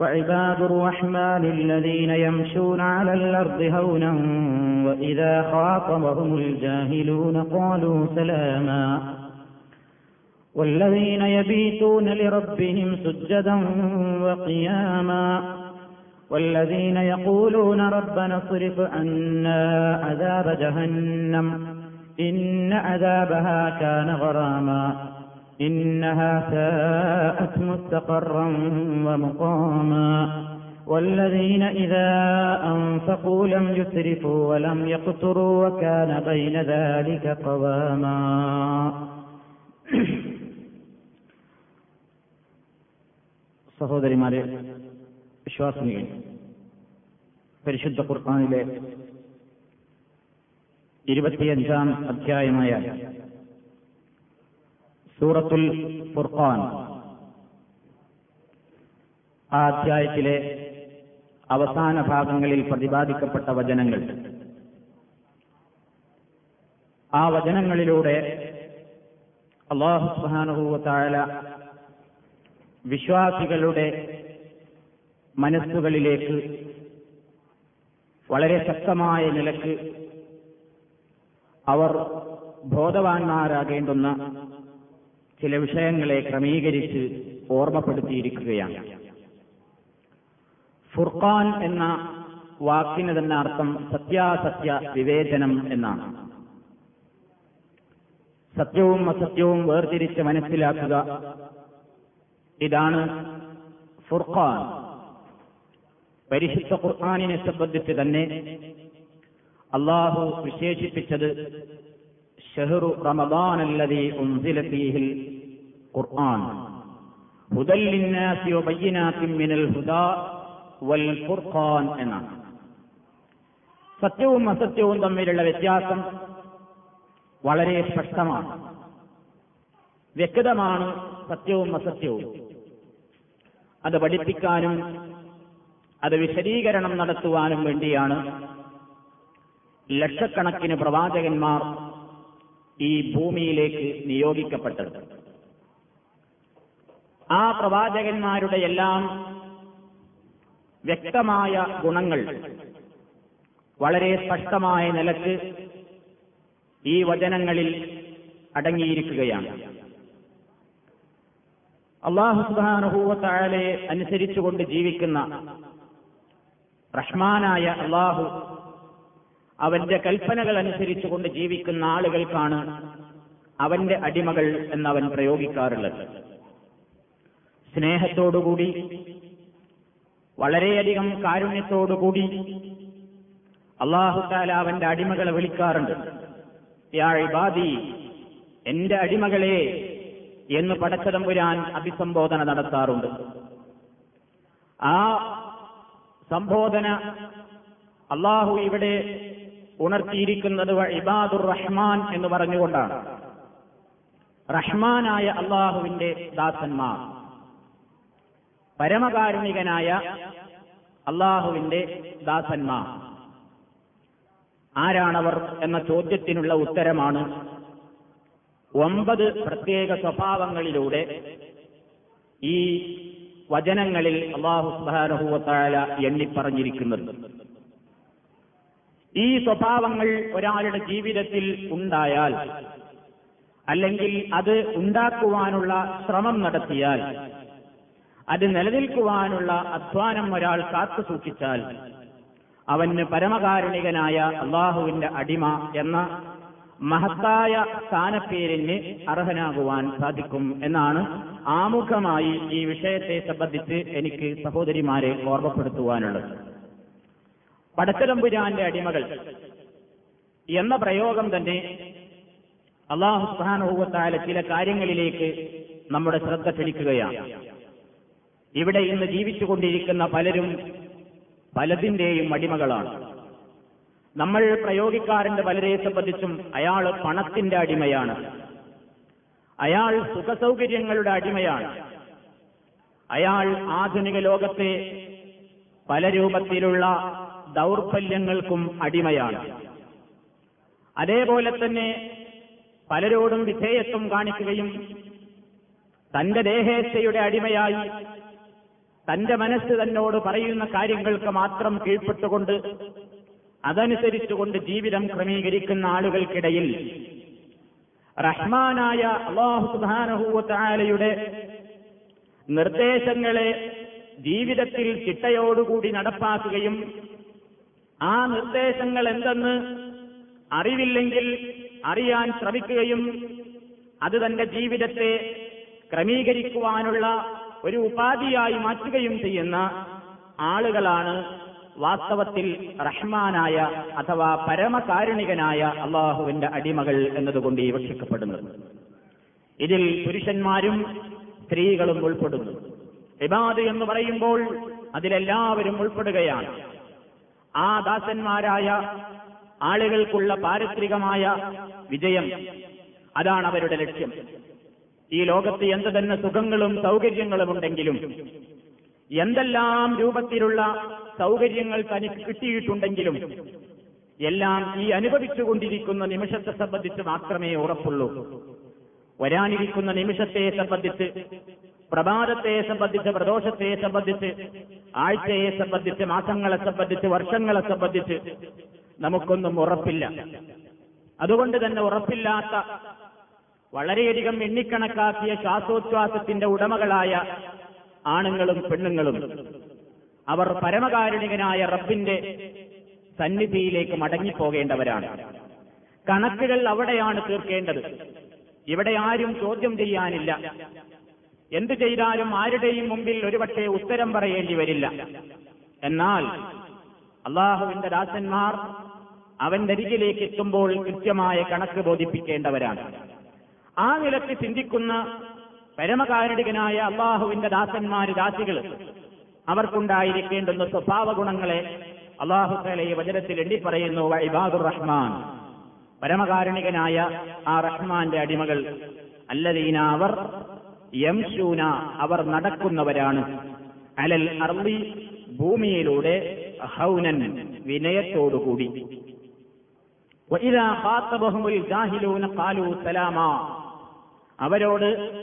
وعباد الرحمن الذين يمشون على الأرض هونا وإذا خاطبهم الجاهلون قالوا سلاما. والذين يبيتون لربهم سجدا وقياما. والذين يقولون ربنا اصرف عنا عذاب جهنم إن عذابها كان غراما. إنها ساءت مستقرا ومقاما والذين إذا أنفقوا لم يسرفوا ولم يقتروا وكان بين ذلك قواما സഹോദരിമാരെ വിശ്വാസിനികൾ പരിശുദ്ധ ഖുർആാനിലെ ഇരുപത്തിയഞ്ചാം അധ്യായമായ സൂറത്തുൽ ഫുർഖാൻ. ആ അധ്യായത്തിലെ അവസാന ഭാഗങ്ങളിൽ പ്രതിപാദിക്കപ്പെട്ട വചനങ്ങൾ. ആ വചനങ്ങളിലൂടെ അള്ളാഹു സുബാനുഭൂവത്തായ വിശ്വാസികളുടെ മനസ്സുകളിലേക്ക് വളരെ ശക്തമായ നിലയ്ക്ക് അവർ ബോധവാന്മാരാകേണ്ടുന്ന ചില വിഷയങ്ങളെ ക്രമീകരിച്ച് ഓർമ്മപ്പെടുത്തിയിരിക്കുകയാണ്. ഫുർഖാൻ എന്ന വാക്കിന് തന്നെ അർത്ഥം സത്യാസത്യ വിവേചനം എന്നാണ്. സത്യവും അസത്യവും വേർതിരിച്ച് മനസ്സിലാക്കുക ഇതാണ് ഫുർഖാൻ. പരിശുദ്ധ ഖുർആാനിനെ സംബന്ധിച്ച് തന്നെ അള്ളാഹു വിശേഷിപ്പിച്ചത് ഷഹറു റമദാനല്ലതി ഉൻസിലഫീഹിൽ ഖുർആൻ. മിനൽ വൽ എന്നാണ്. സത്യവും അസത്യവും തമ്മിലുള്ള വ്യത്യാസം വളരെ സ്പഷ്ടമാണ്. വ്യക്തമാണ് സത്യവും അസത്യവും. അത് പഠിപ്പിക്കാനും അത് വിശദീകരണം നടത്തുവാനും വേണ്ടിയാണ് ലക്ഷക്കണക്കിന് പ്രവാചകന്മാർ ഈ ഭൂമിയിലേക്ക് നിയോഗിക്കപ്പെട്ടത്. ആ പ്രവാചകന്മാരുടെ എല്ലാം വ്യക്തമായ ഗുണങ്ങൾ വളരെ സ്പഷ്ടമായ നിലയ്ക്ക് ഈ വചനങ്ങളിൽ അടങ്ങിയിരിക്കുകയാണ്. അള്ളാഹു സുബാനുഭൂവത്തായാലെ അനുസരിച്ചുകൊണ്ട് ജീവിക്കുന്ന റഹ്മാനായ അള്ളാഹു അവന്റെ കൽപ്പനകൾ അനുസരിച്ചുകൊണ്ട് ജീവിക്കുന്ന ആളുകൾക്കാണ് അവന്റെ അടിമകൾ എന്നവൻ പ്രയോഗിക്കാറുള്ളത്. സ്നേഹത്തോടുകൂടി വളരെയധികം കാരുണ്യത്തോടുകൂടി അള്ളാഹുത്താല അവന്റെ അടിമകളെ വിളിക്കാറുണ്ട്. യാ ഇബാദി എന്റെ അടിമകളെ എന്ന് പടച്ചതമ്പുരാൻ അഭിസംബോധന നടത്താറുണ്ട്. ആ സംബോധന അള്ളാഹു ഇവിടെ ഉണർത്തിയിരിക്കുന്നത് ഇബാദുർ റഹ്മാൻ എന്ന് പറഞ്ഞുകൊണ്ടാണ്. റഹ്മാനായ അള്ളാഹുവിന്റെ ദാസന്മാർ. പരമകാരുണികനായ അള്ളാഹുവിന്റെ ദാസന്മാർ. ആരാണവർ എന്ന ചോദ്യത്തിനുള്ള ഉത്തരമാണ് ഒമ്പത് പ്രത്യേക സ്വഭാവങ്ങളിലൂടെ ഈ വചനങ്ങളിൽ അള്ളാഹു സുബാനഹുവത്തായ എണ്ണിപ്പറഞ്ഞിരിക്കുന്നത്. ഈ സ്വഭാവങ്ങൾ ഒരാളുടെ ജീവിതത്തിൽ ഉണ്ടായാൽ അല്ലെങ്കിൽ അത് ഉണ്ടാക്കുവാനുള്ള ശ്രമം നടത്തിയാൽ അത് നിലനിൽക്കുവാനുള്ള അധ്വാനം ഒരാൾ കാത്തു സൂക്ഷിച്ചാൽ അവന് പരമകാരുണികനായ അള്ളാഹുവിന്റെ അടിമ എന്ന മഹത്തായ സ്ഥാനപ്പേരിന് അർഹനാകുവാൻ സാധിക്കും എന്നാണ് ആമുഖമായി ഈ വിഷയത്തെ സംബന്ധിച്ച് എനിക്ക് സഹോദരിമാരെ ഓർമ്മപ്പെടുത്തുവാനുള്ളത്. പടച്ചതമ്പുരാന്റെ അടിമകൾ എന്ന പ്രയോഗം തന്നെ അള്ളാഹു സുഹാനുഭവത്തായ ചില കാര്യങ്ങളിലേക്ക് നമ്മുടെ ശ്രദ്ധ ക്ഷണിക്കുകയാണ്. ഇവിടെ ഇന്ന് ജീവിച്ചുകൊണ്ടിരിക്കുന്ന പലരും പലതിന്റെയും അടിമകളാണ്. നമ്മൾ പ്രയോഗിക്കാറുണ്ട് പലരെ സംബന്ധിച്ചും അയാൾ പണത്തിന്റെ അടിമയാണ്. അയാൾ സുഖസൗകര്യങ്ങളുടെ അടിമയാണ്. അയാൾ ആധുനിക ലോകത്തെ പല രൂപത്തിലുള്ള ദൗർബല്യങ്ങൾക്കും അടിമയാണ്. അതേപോലെ തന്നെ പലരോടും വിധേയത്വം കാണിക്കുകയും തന്റെ ദേഹേച്ഛയുടെ അടിമയായി തന്റെ മനസ്സ് തന്നോട് പറയുന്ന കാര്യങ്ങൾക്ക് മാത്രം കീഴ്പ്പെട്ടുകൊണ്ട് അതനുസരിച്ചുകൊണ്ട് ജീവിതം ക്രമീകരിക്കുന്ന ആളുകൾക്കിടയിൽ റഹ്മാനായ അള്ളാഹു സുധാനഹൂവത്തായാലയുടെ നിർദ്ദേശങ്ങളെ ജീവിതത്തിൽ ചിട്ടയോടുകൂടി നടപ്പാക്കുകയും ആ നിർദ്ദേശങ്ങൾ എന്തെന്ന് അറിവില്ലെങ്കിൽ അറിയാൻ ശ്രമിക്കുകയും അത് തന്റെ ജീവിതത്തെ ക്രമീകരിക്കുവാനുള്ള ഒരു ഉപാധിയായി മാറ്റുകയും ചെയ്യുന്ന ആളുകളാണ് വാസ്തവത്തിൽ റഹ്മാനായ അഥവാ പരമകാരുണികനായ അള്ളാഹുവിന്റെ അടിമകൾ എന്നതുകൊണ്ട് വിവക്ഷിക്കപ്പെടുന്നത്. ഇതിൽ പുരുഷന്മാരും സ്ത്രീകളും ഉൾപ്പെടുന്നു. ഇബാദ് എന്ന് പറയുമ്പോൾ അതിലെല്ലാവരും ഉൾപ്പെടുകയാണ്. ആ ദാസന്മാരായ ആളുകൾക്കുള്ള പാരിത്രികമായ വിജയം അതാണ് അവരുടെ ലക്ഷ്യം. ഈ ലോകത്ത് എന്ത് തന്നെ സുഖങ്ങളും സൗകര്യങ്ങളും ഉണ്ടെങ്കിലും എന്തെല്ലാം രൂപത്തിലുള്ള സൗകര്യങ്ങൾ തനിക്ക് കിട്ടിയിട്ടുണ്ടെങ്കിലും എല്ലാം ഈ അനുഭവിച്ചുകൊണ്ടിരിക്കുന്ന നിമിഷത്തെ സംബന്ധിച്ച് മാത്രമേ ഉറപ്പുള്ളൂ. വരാനിരിക്കുന്ന നിമിഷത്തെ സംബന്ധിച്ച് പ്രഭാതത്തെ സംബന്ധിച്ച് പ്രദോഷത്തെ സംബന്ധിച്ച് ആഴ്ചയെ സംബന്ധിച്ച് മാസങ്ങളെ സംബന്ധിച്ച് വർഷങ്ങളെ സംബന്ധിച്ച് നമുക്കൊന്നും ഉറപ്പില്ല. അതുകൊണ്ട് തന്നെ ഉറപ്പില്ലാത്ത വളരെയധികം എണ്ണിക്കണക്കാക്കിയ ശ്വാസോച്ഛ്വാസത്തിന്റെ ഉടമകളായ ആണുങ്ങളും പെണ്ണുങ്ങളും അവർ പരമകാരുണികനായ റബ്ബിന്റെ സന്നിധിയിലേക്ക് മടങ്ങിപ്പോകേണ്ടവരാണ്. കണക്കുകൾ അവിടെയാണ് തീർക്കേണ്ടത്. ഇവിടെ ആരും ചോദ്യം ചെയ്യാനില്ല. എന്തു ചെയ്താലും ആരുടെയും മുമ്പിൽ ഒരുപക്ഷെ ഉത്തരം പറയേണ്ടി വരില്ല. എന്നാൽ അള്ളാഹുവിന്റെ ദാസന്മാർ അവന്റെ അരികിലേക്ക് എത്തുമ്പോൾ കൃത്യമായ കണക്ക് ബോധിപ്പിക്കേണ്ടവരാണ്. ആ നിലയ്ക്ക് ചിന്തിക്കുന്ന പരമകാരുണികനായ അള്ളാഹുവിന്റെ ദാസന്മാര് ദാസികൾ അവർക്കുണ്ടായിരിക്കേണ്ടുന്ന സ്വഭാവ ഗുണങ്ങളെ അള്ളാഹു ഈ വചനത്തിൽ എണ്ണി പറയുന്നു ഇബാദുർ റഹ്മാൻ. പരമകാരുണികനായ ആ റഹ്മാന്റെ അടിമകൾ. അല്ലദീന അവർ യംശൂന അവർ നടക്കുന്നവരാണ്. അലൽ അർലി ഭൂമിയിലൂടെ ഹൗനൻ വിനയത്തോടുകൂടി. ഖാലൂ സലാമാ. അവരോട്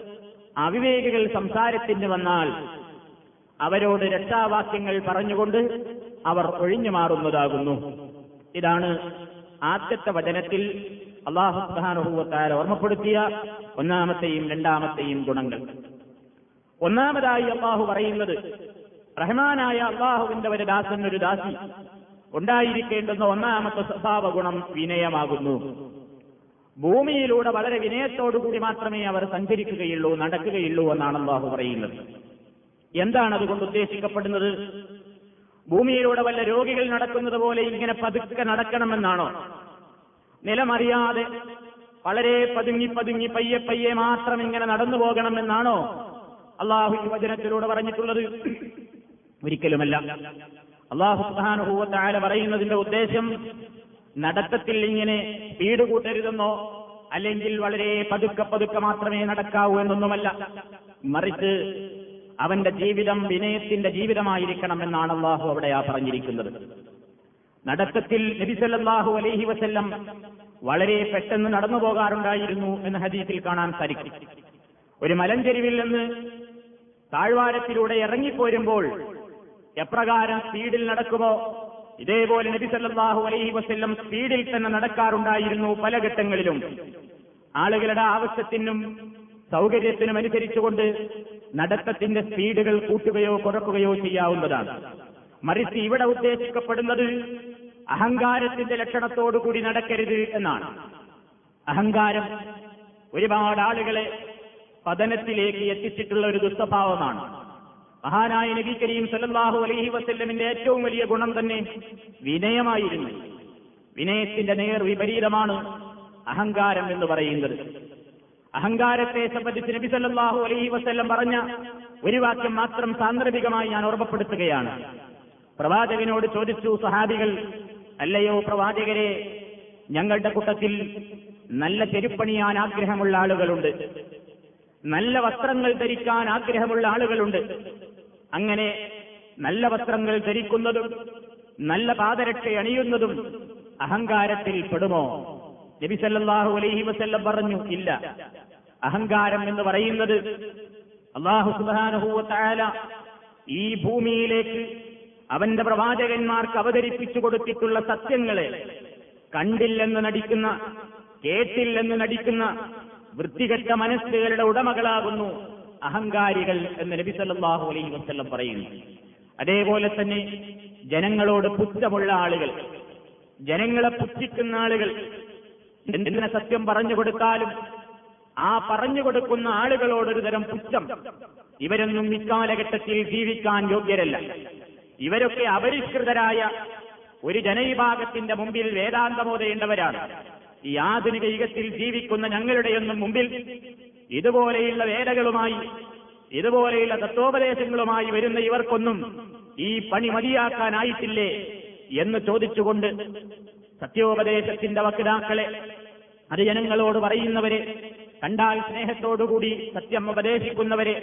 അവിവേകികൾ സംസാരത്തിന് വന്നാൽ അവരോട് രക്ഷാവാക്യങ്ങൾ പറഞ്ഞുകൊണ്ട് അവർ ഒഴിഞ്ഞു മാറുന്നതാകുന്നു. ഇതാണ് ആദ്യത്തെ വചനത്തിൽ അള്ളാഹു സുബ്ഹാനഹുവത്താല ഓർമ്മപ്പെടുത്തിയ ഒന്നാമത്തെയും രണ്ടാമത്തെയും ഗുണങ്ങൾ. ഒന്നാമതായി അള്ളാഹു പറയുന്നത് റഹ്മാനായ അള്ളാഹുവിന്റെ ഒരു ദാസൻ ഒരു ദാസി ഉണ്ടായിരിക്കേണ്ടുന്ന ഒന്നാമത്തെ സ്വഭാവ ഗുണം വിനയമാകുന്നു. ഭൂമിയിലൂടെ വളരെ വിനയത്തോടുകൂടി മാത്രമേ അവർ സഞ്ചരിക്കുകയുള്ളൂ നടക്കുകയുള്ളൂ എന്നാണ് അള്ളാഹു പറയുന്നത്. എന്താണ് അതുകൊണ്ട് ഉദ്ദേശിക്കപ്പെടുന്നത്? ഭൂമിയിലൂടെ വല്ല രോഗികൾ നടക്കുന്നത് പോലെ ഇങ്ങനെ പതുക്കെ നടക്കണമെന്നാണോ? നിലമറിയാതെ വളരെ പതുങ്ങി പതുങ്ങി പയ്യെ പയ്യെ മാത്രം ഇങ്ങനെ നടന്നു പോകണമെന്നാണോ അള്ളാഹു വചനത്തിലൂടെ പറഞ്ഞിട്ടുള്ളത്? ഒരിക്കലുമല്ല. അള്ളാഹു സുഹാനുഭൂവത്തായ പറയുന്നതിന്റെ ഉദ്ദേശം നടത്തത്തിൽ ഇങ്ങനെ സ്പീഡ് കൂട്ടരുതെന്നോ അല്ലെങ്കിൽ വളരെ പതുക്കെ പതുക്കെ മാത്രമേ നടക്കാവൂ എന്നൊന്നുമല്ല. മറിച്ച് അവന്റെ ജീവിതം വിനയത്തിന്റെ ജീവിതമായിരിക്കണം എന്നാണ് അള്ളാഹു അവിടെ ആ പറഞ്ഞിരിക്കുന്നത്. നടത്തത്തിൽ നബിസല്ലാഹു അലൈഹി വസല്ലം വളരെ പെട്ടെന്ന് നടന്നു പോകാറുണ്ടായിരുന്നു എന്ന് ഹദീസിൽ കാണാൻ സാധിക്കും. ഒരു മലഞ്ചെരിവിൽ നിന്ന് താഴ്വാരത്തിലൂടെ ഇറങ്ങിപ്പോരുമ്പോൾ എപ്രകാരം സ്പീഡിൽ നടക്കുമോ ഇതേപോലെ നബി സല്ലാഹു അലൈഹി വസ്ല്ലം സ്പീഡിൽ തന്നെ നടക്കാറുണ്ടായിരുന്നു പല ഘട്ടങ്ങളിലും. ആളുകളുടെ ആവശ്യത്തിനും സൗകര്യത്തിനും അനുസരിച്ചുകൊണ്ട് നടത്തത്തിന്റെ സ്പീഡുകൾ കൂട്ടുകയോ കുറക്കുകയോ ചെയ്യാവുന്നതാണ്. മറിച്ച് ഇവിടെ ഉദ്ദേശിക്കപ്പെടുന്നത് അഹങ്കാരത്തിന്റെ ലക്ഷണത്തോടുകൂടി നടക്കരുത് എന്നാണ്. അഹങ്കാരം ഒരുപാട് ആളുകളെ പതനത്തിലേക്ക് എത്തിച്ചിട്ടുള്ള ഒരു ദുസ്വഭാവമാണ്. മഹാനായ നബി കരീം സല്ലല്ലാഹു അലൈഹി വസല്ലമിന്റെ ഏറ്റവും വലിയ ഗുണം തന്നെ വിനയമായിരുന്നു. വിനയത്തിന്റെ നേർ വിപരീതമാണ് അഹങ്കാരം എന്ന് പറയുന്നത്. അഹങ്കാരത്തെ സംബന്ധിച്ച് നബി സല്ലല്ലാഹു അലൈഹി വസല്ലം പറഞ്ഞ ഒരു വാക്യം മാത്രം സാന്ദർഭികമായി ഞാൻ ഓർമ്മപ്പെടുത്തുകയാണ്. പ്രവാചകനോട് ചോദിച്ചു സഹാബികൾ അല്ലയോ പ്രവാചകരെ ഞങ്ങളുടെ കൂട്ടത്തിൽ നല്ല ചെരുപ്പണിയാൻ ആഗ്രഹമുള്ള ആളുകളുണ്ട്. നല്ല വസ്ത്രങ്ങൾ ധരിക്കാൻ ആഗ്രഹമുള്ള ആളുകളുണ്ട്. അങ്ങനെ നല്ല വസ്ത്രങ്ങൾ ധരിക്കുന്നതും നല്ല പാദരക്ഷ അണിയുന്നതും അഹങ്കാരത്തിൽ പെടുമോ? നബിസല്ലാഹു അലൈഹി വസ്ല്ലം പറഞ്ഞു ഇല്ല. അഹങ്കാരം എന്ന് പറയുന്നത് അള്ളാഹു സുബാനഹൂവത്തായ ഈ ഭൂമിയിലേക്ക് അവന്റെ പ്രവാചകന്മാർക്ക് അവതരിപ്പിച്ചു കൊടുത്തിട്ടുള്ള സത്യങ്ങളെ കണ്ടില്ലെന്ന് നടിക്കുന്ന കേട്ടില്ലെന്ന് നടിക്കുന്ന വൃത്തികെട്ട മനസ്സുകളുടെ ഉടമകളാകുന്നു. അഹങ്കാരികൾ എന്ന് നബി സല്ലാഹു അലൈഹി വസ്ല്ലം പറയുന്നു. അതേപോലെ തന്നെ ജനങ്ങളോട് പുച്ഛമുള്ള ആളുകൾ ജനങ്ങളെ പുച്ഛിക്കുന്ന ആളുകൾ എന്തിനെ സത്യം പറഞ്ഞു കൊടുത്താലും ആ പറഞ്ഞു കൊടുക്കുന്ന ആളുകളോടൊരു തരം പുച്ഛം. ഇവരൊന്നും ഇക്കാലഘട്ടത്തിൽ ജീവിക്കാൻ യോഗ്യരല്ല. ഇവരൊക്കെ അപരിഷ്കൃതരായ ഒരു ജനവിഭാഗത്തിന്റെ മുമ്പിൽ വേദാന്തമോദയേണ്ടവരാണ്. ഈ ആധുനിക യുഗത്തിൽ ജീവിക്കുന്ന ഞങ്ങളുടെയൊന്നും മുമ്പിൽ ഇതുപോലെയുള്ള വേദകളുമായി ഇതുപോലെയുള്ള തത്വോപദേശങ്ങളുമായി വരുന്ന ഇവർക്കൊന്നും ഈ പണി മതിയാക്കാനായിട്ടില്ലേ എന്ന് ചോദിച്ചുകൊണ്ട് സത്യോപദേശത്തിന്റെ വക്താക്കളെ അത് ജനങ്ങളോട് പറയുന്നവരെ കണ്ടാൽ സ്നേഹത്തോടുകൂടി സത്യം ഉപദേശിക്കുന്നവരെ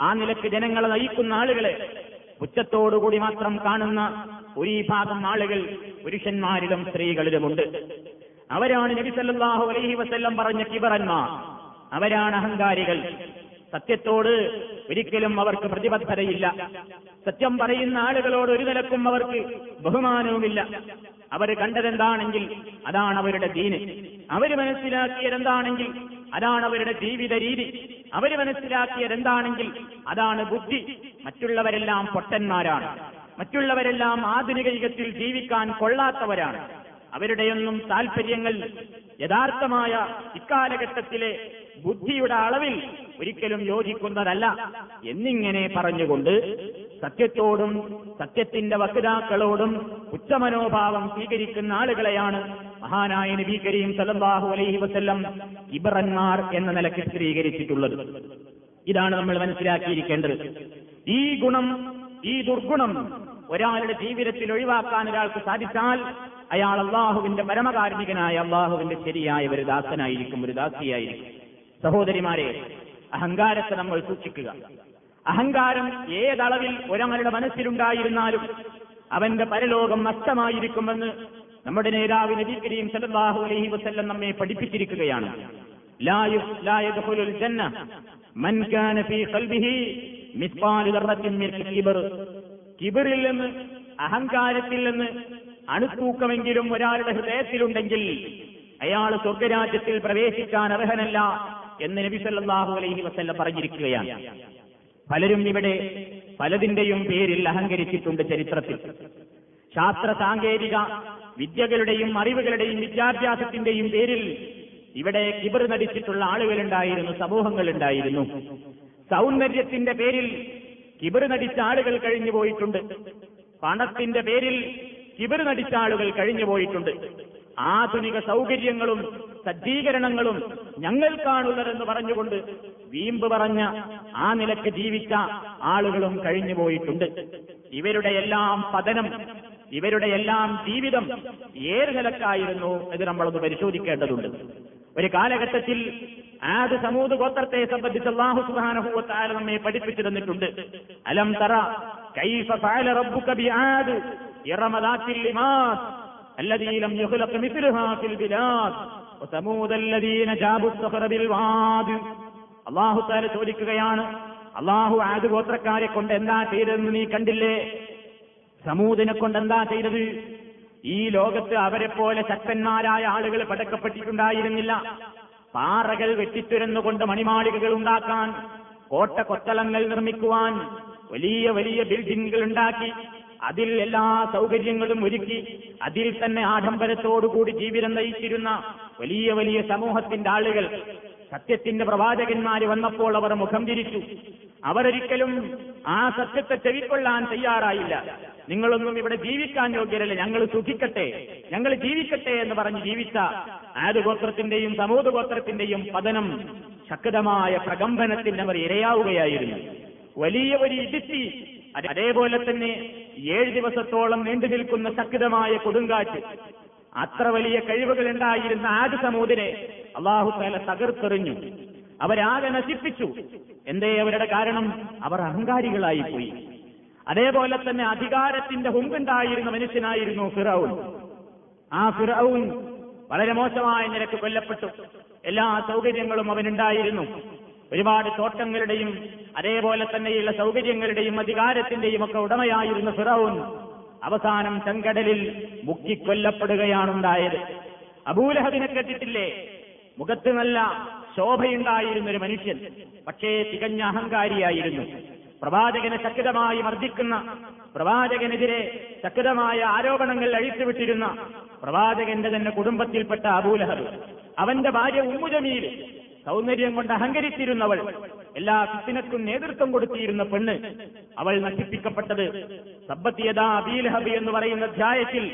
ആ നിലയ്ക്ക് ജനങ്ങളെ നയിക്കുന്ന ആളുകളെ പുച്ഛത്തോടുകൂടി മാത്രം കാണുന്ന ഒരു ഭാഗം ആളുകൾ പുരുഷന്മാരിലും സ്ത്രീകളിലുമുണ്ട്. അവരാണ് നബിസല്ലാഹു അലൈഹി വസല്ലം പറഞ്ഞ കിബറന്മാർ. അവരാണ് അഹങ്കാരികൾ. സത്യത്തോട് ഒരിക്കലും അവർക്ക് പ്രതിബദ്ധതയില്ല. സത്യം പറയുന്ന ആളുകളോട് ഒരു നിലക്കും അവർക്ക് ബഹുമാനവുമില്ല. അവർ കണ്ടതെന്താണെങ്കിൽ അതാണ് അവരുടെ ദീന്. അവർ മനസ്സിലാക്കിയതെന്താണെങ്കിൽ അതാണ് അവരുടെ ജീവിത രീതി. അവർ മനസ്സിലാക്കിയതെന്താണെങ്കിൽ അതാണ് ബുദ്ധി. മറ്റുള്ളവരെല്ലാം പൊട്ടന്മാരാണ്. മറ്റുള്ളവരെല്ലാം ആധുനിക യുഗത്തിൽ ജീവിക്കാൻ കൊള്ളാത്തവരാണ്. അവരുടെയൊന്നും താൽപര്യങ്ങൾ യഥാർത്ഥമായ ഇക്കാലഘട്ടത്തിലെ ബുദ്ധിയുടെ അളവിൽ ഒരിക്കലും യോജിക്കുന്നതല്ല. എന്നിങ്ങനെ പറഞ്ഞുകൊണ്ട് സത്യത്തോടും സത്യത്തിന്റെ വക്താക്കളോടും ഉച്ചമനോഭാവം സ്വീകരിക്കുന്ന ആളുകളെയാണ് മഹാനായ നബി കരീം സല്ലല്ലാഹു അലൈഹി വസ്ല്ലം ഇബറന്മാർ എന്ന നിലയ്ക്ക് സ്ഥിരീകരിച്ചിട്ടുള്ളത്. ഇതാണ് നമ്മൾ മനസ്സിലാക്കിയിരിക്കേണ്ടത്. ഈ ഗുണം ഈ ദുർഗുണം ഒരാളുടെ ജീവിതത്തിൽ ഒഴിവാക്കാൻ ഒരാൾക്ക് സാധിച്ചാൽ അയാൾ അള്ളാഹുവിന്റെ പരമകാരുണികനായ അള്ളാഹുവിന്റെ ശരിയായ ഒരു ദാസനായിരിക്കും ഒരു ദാസിയായിരിക്കും. സഹോദരിമാരെ അഹങ്കാരത്തെ നമ്മൾ സൂക്ഷിക്കുക. അഹങ്കാരം ഏതളവിൽ ഒരാളുടെ മനസ്സിലുണ്ടായിരുന്നാലും അവന്റെ പരലോകം നഷ്ടമായിരിക്കുമെന്ന് നമ്മുടെ നേതാവ് നബി കരീം സല്ലല്ലാഹു അലൈഹി വസല്ലം നമ്മെ പഠിപ്പിച്ചിരിക്കുകയാണ്. കിബറിൽ നിന്ന് അഹങ്കാരത്തിൽ നിന്ന് അണുത്തൂക്കമെങ്കിലും ഒരാളുടെ ഹൃദയത്തിലുണ്ടെങ്കിൽ അയാൾ സ്വർഗരാജ്യത്തിൽ പ്രവേശിക്കാൻ അർഹനല്ല. എന്ന് നബി സല്ലാഹു അലൈഹി വസല്ലം പറഞ്ഞിരിക്കുകയാണ്. പലരും ഇവിടെ പലതിന്റെയും പേരിൽ അഹങ്കരിച്ചിട്ടുണ്ട് ചരിത്രത്തിൽ. ശാസ്ത്ര സാങ്കേതിക വിദ്യകളുടെയും അറിവുകളുടെയും വിദ്യാഭ്യാസത്തിന്റെയും പേരിൽ ഇവിടെ കിബർ നടിച്ചിട്ടുള്ള ആളുകളുണ്ടായിരുന്നു സമൂഹങ്ങളുണ്ടായിരുന്നു. സൗന്ദര്യത്തിന്റെ പേരിൽ കിബർ നടിച്ച ആളുകൾ കഴിഞ്ഞു പോയിട്ടുണ്ട്. പണത്തിന്റെ പേരിൽ കിബർ നടിച്ച ആളുകൾ കഴിഞ്ഞു പോയിട്ടുണ്ട്. ആധുനിക സൗകര്യങ്ങളും സജ്ജീകരണങ്ങളും ഞങ്ങൾക്കാണുള്ളതെന്ന് പറഞ്ഞുകൊണ്ട് വീമ്പ് പറഞ്ഞ ആ നിലയ്ക്ക് ജീവിച്ച ആളുകളും കഴിഞ്ഞുപോയിട്ടുണ്ട് ഇവരുടെ എല്ലാം പതനം ഇവരുടെ എല്ലാം ജീവിതം ഏത് നിലക്കായിരുന്നു ഇത് നമ്മളൊന്ന് പരിശോധിക്കേണ്ടതുണ്ട്. ഒരു കാലഘട്ടത്തിൽ ആദ് സമൂത് ഗോത്രത്തെ സംബന്ധിച്ച് അള്ളാഹു സുബാനഹുവത്തായ നമ്മെ പഠിപ്പിച്ചിരുന്നിട്ടുണ്ട്. അലം തറ കൈഫ ഫഅല റബ്ബുക ബിആദ് ഇറമദാത്തിൽ ലിമാസ് الذي لم يخلق അള്ളാഹുത്താല ചോദിക്കുകയാണ് അള്ളാഹു ആദ്യ ഗോത്രക്കാരെ കൊണ്ട് എന്താ ചെയ്തതെന്ന് നീ കണ്ടില്ലേ? സമൂദിനെ കൊണ്ട് എന്താ ചെയ്തത്? ഈ ലോകത്ത് അവരെ പോലെ ശക്തന്മാരായ ആളുകൾ പടക്കപ്പെട്ടിട്ടുണ്ടായിരുന്നില്ല. പാറകൾ വെട്ടിത്തുരന്നുകൊണ്ട് മണിമാളികകൾ ഉണ്ടാക്കാൻ കോട്ട കൊത്തളങ്ങൾ നിർമ്മിക്കുവാൻ വലിയ വലിയ ബിൽഡിംഗുകൾ ഉണ്ടാക്കി അതിൽ എല്ലാ സൗകര്യങ്ങളും ഒരുക്കി അതിൽ തന്നെ ആഡംബരത്തോടുകൂടി ജീവിതം നയിച്ചിരുന്ന വലിയ വലിയ സമൂഹത്തിന്റെ ആളുകൾ സത്യത്തിന്റെ പ്രവാചകന്മാര് വന്നപ്പോൾ അവർ മുഖം തിരിച്ചു. അവരൊരിക്കലും ആ സത്യത്തെ ചെവിക്കൊള്ളാൻ തയ്യാറായില്ല. നിങ്ങളൊന്നും ഇവിടെ ജീവിക്കാൻ യോഗ്യരല്ല. ഞങ്ങൾ സുഖിക്കട്ടെ. ഞങ്ങൾ ജീവിക്കട്ടെ എന്ന് പറഞ്ഞ് ജീവിച്ച ആദ് ഗോത്രത്തിന്റെയും സമൂഹ ഗോത്രത്തിന്റെയും പതനം ശക്തമായ പ്രകമ്പനത്തിന് അവർ ഇരയാവുകയായിരുന്നു. വലിയ ഒരു ഇടിത്തി അതേപോലെ തന്നെ ഏഴ് ദിവസത്തോളം നീണ്ടു നിൽക്കുന്ന ശക്തമായ കൊടുങ്കാറ്റ് അത്ര വലിയ കഴിവുകൾ ഉണ്ടായിരുന്ന ആദ്യ സമൂതിനെ അള്ളാഹു തല തകർത്തെറിഞ്ഞു. അവരാകെ നശിപ്പിച്ചു. എന്തേ അവരുടെ കാരണം? അവർ അഹങ്കാരികളായി പോയി. അതേപോലെ തന്നെ അധികാരത്തിന്റെ ഹുങ്കുണ്ടായിരുന്ന മനുഷ്യനായിരുന്നു ഫിറൌൻ. ആ ഫിറൌൻ വളരെ മോശമായ നിരക്ക് കൊല്ലപ്പെട്ടു. എല്ലാ സൗകര്യങ്ങളും അവനുണ്ടായിരുന്നു. ഒരുപാട് തോട്ടങ്ങളുടെയും അതേപോലെ തന്നെയുള്ള സൗകര്യങ്ങളുടെയും അധികാരത്തിന്റെയും ഒക്കെ ഉടമയായിരുന്നു ഫിറൌൻ. അവസാനം ചെങ്കടലിൽ മുക്കിക്കൊല്ലപ്പെടുകയാണുണ്ടായത്. അബൂലഹബിനെ കേട്ടിട്ടില്ലേ? മുഖത്ത് നല്ല ശോഭയുണ്ടായിരുന്ന ഒരു മനുഷ്യൻ പക്ഷേ തികഞ്ഞ അഹങ്കാരിയായിരുന്നു. പ്രവാചകനെ ശക്തമായി മർദ്ദിക്കുന്ന പ്രവാചകനെതിരെ ശക്തമായ ആരോപണങ്ങൾ അഴിച്ചുവിട്ടിരുന്ന പ്രവാചകന്റെ തന്നെ കുടുംബത്തിൽപ്പെട്ട അബൂലഹബ് അവന്റെ ഭാര്യ ഉമ്മുജമീൽ സൗന്ദര്യം കൊണ്ട് അഹങ്കരിച്ചിരുന്നവൾ എല്ലാ ഫിത്തിനക്കും നേതൃത്വം കൊടുത്തിരുന്ന പെണ്ണ് അവൾ നശിപ്പിക്കപ്പെട്ടത് സബ്ബത്തിയതാ അബീലഹബ് എന്ന് പറയുന്ന അധ്യായത്തിൽ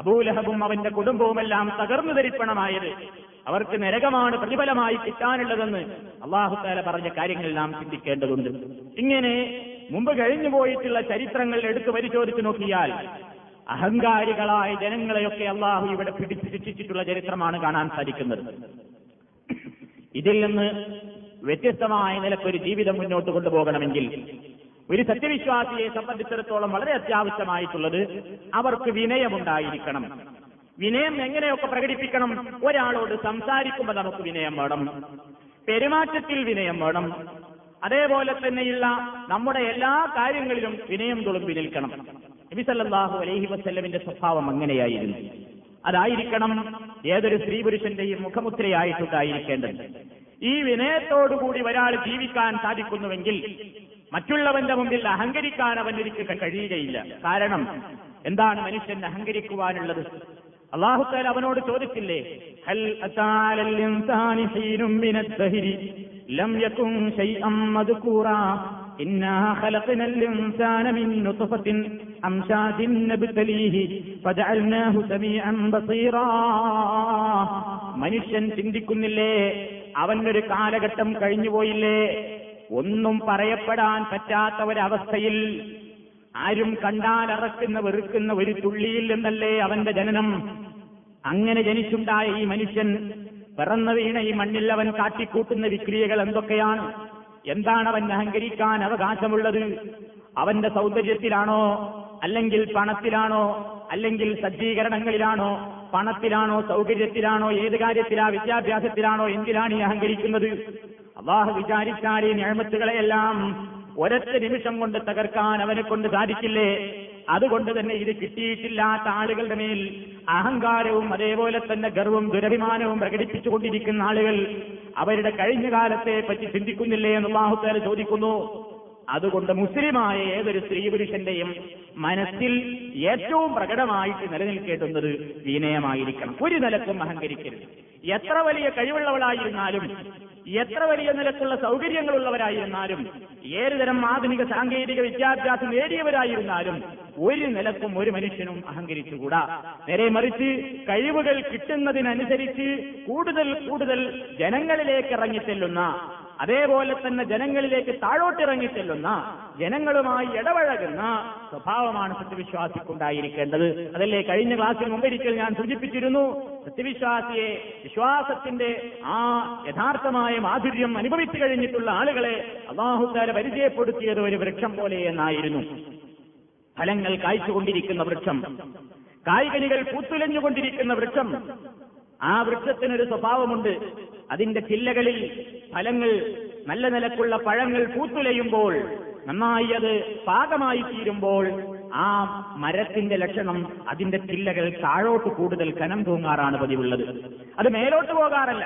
അബൂലഹബും അവന്റെ കുടുംബവുമെല്ലാം തകർന്നു ധരിപ്പണമായത്. അവർക്ക് നരകമാണ് പ്രതിഫലമായി കിട്ടാനുള്ളതെന്ന് അള്ളാഹുത്താല പറഞ്ഞ കാര്യങ്ങൾ നാം ചിന്തിക്കേണ്ടതുണ്ട്. ഇങ്ങനെ മുമ്പ് കഴിഞ്ഞു പോയിട്ടുള്ള ചരിത്രങ്ങൾ എടുത്തു പരിശോധിച്ചു നോക്കിയാൽ അഹങ്കാരികളായ ജനങ്ങളെയൊക്കെ അള്ളാഹു ഇവിടെ പിടിച്ചു ശിക്ഷിച്ചിട്ടുള്ള ചരിത്രമാണ് കാണാൻ സാധിക്കുന്നത്. ഇതിൽ നിന്ന് വ്യത്യസ്തമായ നിലക്കൊരു ജീവിതം മുന്നോട്ട് കൊണ്ടുപോകണമെങ്കിൽ ഒരു സത്യവിശ്വാസിയെ സംബന്ധിച്ചിടത്തോളം വളരെ അത്യാവശ്യമായിട്ടുള്ളത് അവർക്ക് വിനയമുണ്ടായിരിക്കണം. വിനയം എങ്ങനെയൊക്കെ പ്രകടിപ്പിക്കണം? ഒരാളോട് സംസാരിക്കുമ്പോൾ നമുക്ക് വിനയം വേണം. പെരുമാറ്റത്തിൽ വിനയം വേണം. അതേപോലെ തന്നെയുള്ള നമ്മുടെ എല്ലാ കാര്യങ്ങളിലും വിനയം തുളുമ്പി നിൽക്കണം. നബിസല്ലാഹു അലൈഹി വസ്ല്ലമിന്റെ സ്വഭാവം അങ്ങനെയായിരുന്നു. അതായിരിക്കണം ഏതൊരു സ്ത്രീ പുരുഷന്റെയും മുഖമുദ്രയായിട്ടുണ്ടായിരിക്കേണ്ടത്. ഈ വിനയത്തോടുകൂടി ഒരാൾ ജീവിക്കാൻ സാധിക്കുന്നുവെങ്കിൽ മറ്റുള്ളവന്റെ മുമ്പിൽ അഹങ്കരിക്കാൻ അവനിരിക്കുക കഴിയുകയില്ല. കാരണം എന്താണ് മനുഷ്യൻ അഹങ്കരിക്കുവാനുള്ളത്? അള്ളാഹുത്താൽ അവനോട് ചോദിച്ചില്ലേ ഹൽ ലം മദ്കൂറ ഖലഖനൽ ഇൻസാന أمشاج نبتليه فجعلناه سميعا بصيرا മനുഷ്യൻ ചിന്തിക്കുന്നില്ലേ അവനൊരു കാലഘട്ടം കഴിഞ്ഞുപോയില്ലേ ഒന്നും പറയപ്പെടാൻ പറ്റാത്ത ഒരവസ്ഥയിൽ ആരും കണ്ടാൽ അറക്കുന്ന വെറുക്കുന്ന ഒരു തുള്ളിയിൽ നിന്നല്ലേ അവന്റെ ജനനം അങ്ങനെ ജനിച്ചുണ്ടായ ഈ മനുഷ്യൻ പിറന്ന വീണ ഈ മണ്ണിൽ അവൻ കാട്ടിക്കൂട്ടുന്ന വിക്രിയകൾ എന്തൊക്കെയാണ് എന്താണ് അവൻ അഹങ്കരിക്കാൻ അവകാശമുള്ളത് അവന്റെ സൗന്ദര്യത്തിലാണോ അല്ലെങ്കിൽ പണത്തിലാണോ? അല്ലെങ്കിൽ സജ്ജീകരണങ്ങളിലാണോ? പണത്തിലാണോ? സൗകര്യത്തിലാണോ? ഏത് കാര്യത്തിലാ? വിദ്യാഭ്യാസത്തിലാണോ? എന്തിനാണ് ഈ അഹങ്കരിക്കുന്നത്? അള്ളാഹു വിചാരിച്ചാൽ ഈ ഞാമത്തുകളെയെല്ലാം ഒരൊറ്റ നിമിഷം കൊണ്ട് തകർക്കാൻ അവനെ കൊണ്ട് സാധിക്കില്ലേ? അതുകൊണ്ട് തന്നെ ഇത് കിട്ടിയിട്ടില്ലാത്ത ആളുകളുടെ മേൽ അഹങ്കാരവും അതേപോലെ തന്നെ ഗർവവും ദുരഭിമാനവും പ്രകടിപ്പിച്ചുകൊണ്ടിരിക്കുന്ന ആളുകൾ അവരുടെ കഴിഞ്ഞ കാലത്തെ പറ്റി ചിന്തിക്കുന്നില്ലേ എന്ന് അള്ളാഹുത്താല ചോദിക്കുന്നു. അതുകൊണ്ട് മുസ്ലിമായ ഏതൊരു സ്ത്രീ പുരുഷന്റെയും മനസ്സിൽ ഏറ്റവും പ്രകടമായിട്ട് നിലനിൽക്കേണ്ടുന്നത് വിനയമായിരിക്കണം. ഒരു നിലക്കും അഹങ്കരിക്കരുത്. എത്ര വലിയ കഴിവുള്ളവളായിരുന്നാലും എത്ര വലിയ നിലക്കുള്ള സൗകര്യങ്ങളുള്ളവരായിരുന്നാലും ഏതുതരം ആധുനിക സാങ്കേതിക വിദ്യാഭ്യാസം നേടിയവരായിരുന്നാലും ഒരു നിലക്കും ഒരു മനുഷ്യനും അഹങ്കരിച്ചുകൂടാ. നേരെ മറിച്ച് കഴിവുകൾ കിട്ടുന്നതിനനുസരിച്ച് കൂടുതൽ കൂടുതൽ ജനങ്ങളിലേക്ക് ഇറങ്ങിച്ചെല്ലുന്ന അതേപോലെ തന്നെ ജനങ്ങളിലേക്ക് താഴോട്ടിറങ്ങി ചെല്ലുന്ന ജനങ്ങളുമായി ഇടപഴകുന്ന സ്വഭാവമാണ് സത്യവിശ്വാസിക്കുണ്ടായിരിക്കേണ്ടത്. അതല്ലേ കഴിഞ്ഞ ക്ലാസ്സിൽ മുമ്പൊരിക്കൽ ഞാൻ സൂചിപ്പിച്ചിരുന്നു സത്യവിശ്വാസിയെ വിശ്വാസത്തിന്റെ ആ യഥാർത്ഥമായ മാധുര്യം അനുഭവിച്ചു കഴിഞ്ഞിട്ടുള്ള ആളുകളെ അള്ളാഹുദാര പരിചയപ്പെടുത്തിയത് ഒരു വൃക്ഷം പോലെ എന്നായിരുന്നു. ഫലങ്ങൾ കായ്ച്ചുകൊണ്ടിരിക്കുന്ന വൃക്ഷം കായ്കനികൾ പൂത്തുലഞ്ഞുകൊണ്ടിരിക്കുന്ന വൃക്ഷം. ആ വൃക്ഷത്തിനൊരു സ്വഭാവമുണ്ട്. അതിന്റെ ചില്ലകളിൽ ഫലങ്ങൾ നല്ല നിലക്കുള്ള പഴങ്ങൾ പൂത്തുലയുമ്പോൾ നന്നായി അത് പാകമായി തീരുമ്പോൾ ആ മരത്തിന്റെ ലക്ഷണം അതിന്റെ ചില്ലകൾ താഴോട്ട് കൂടുതൽ കനം തൂങ്ങാറാണ് പതിവുള്ളത്. അത് മേലോട്ട് പോകാറല്ല.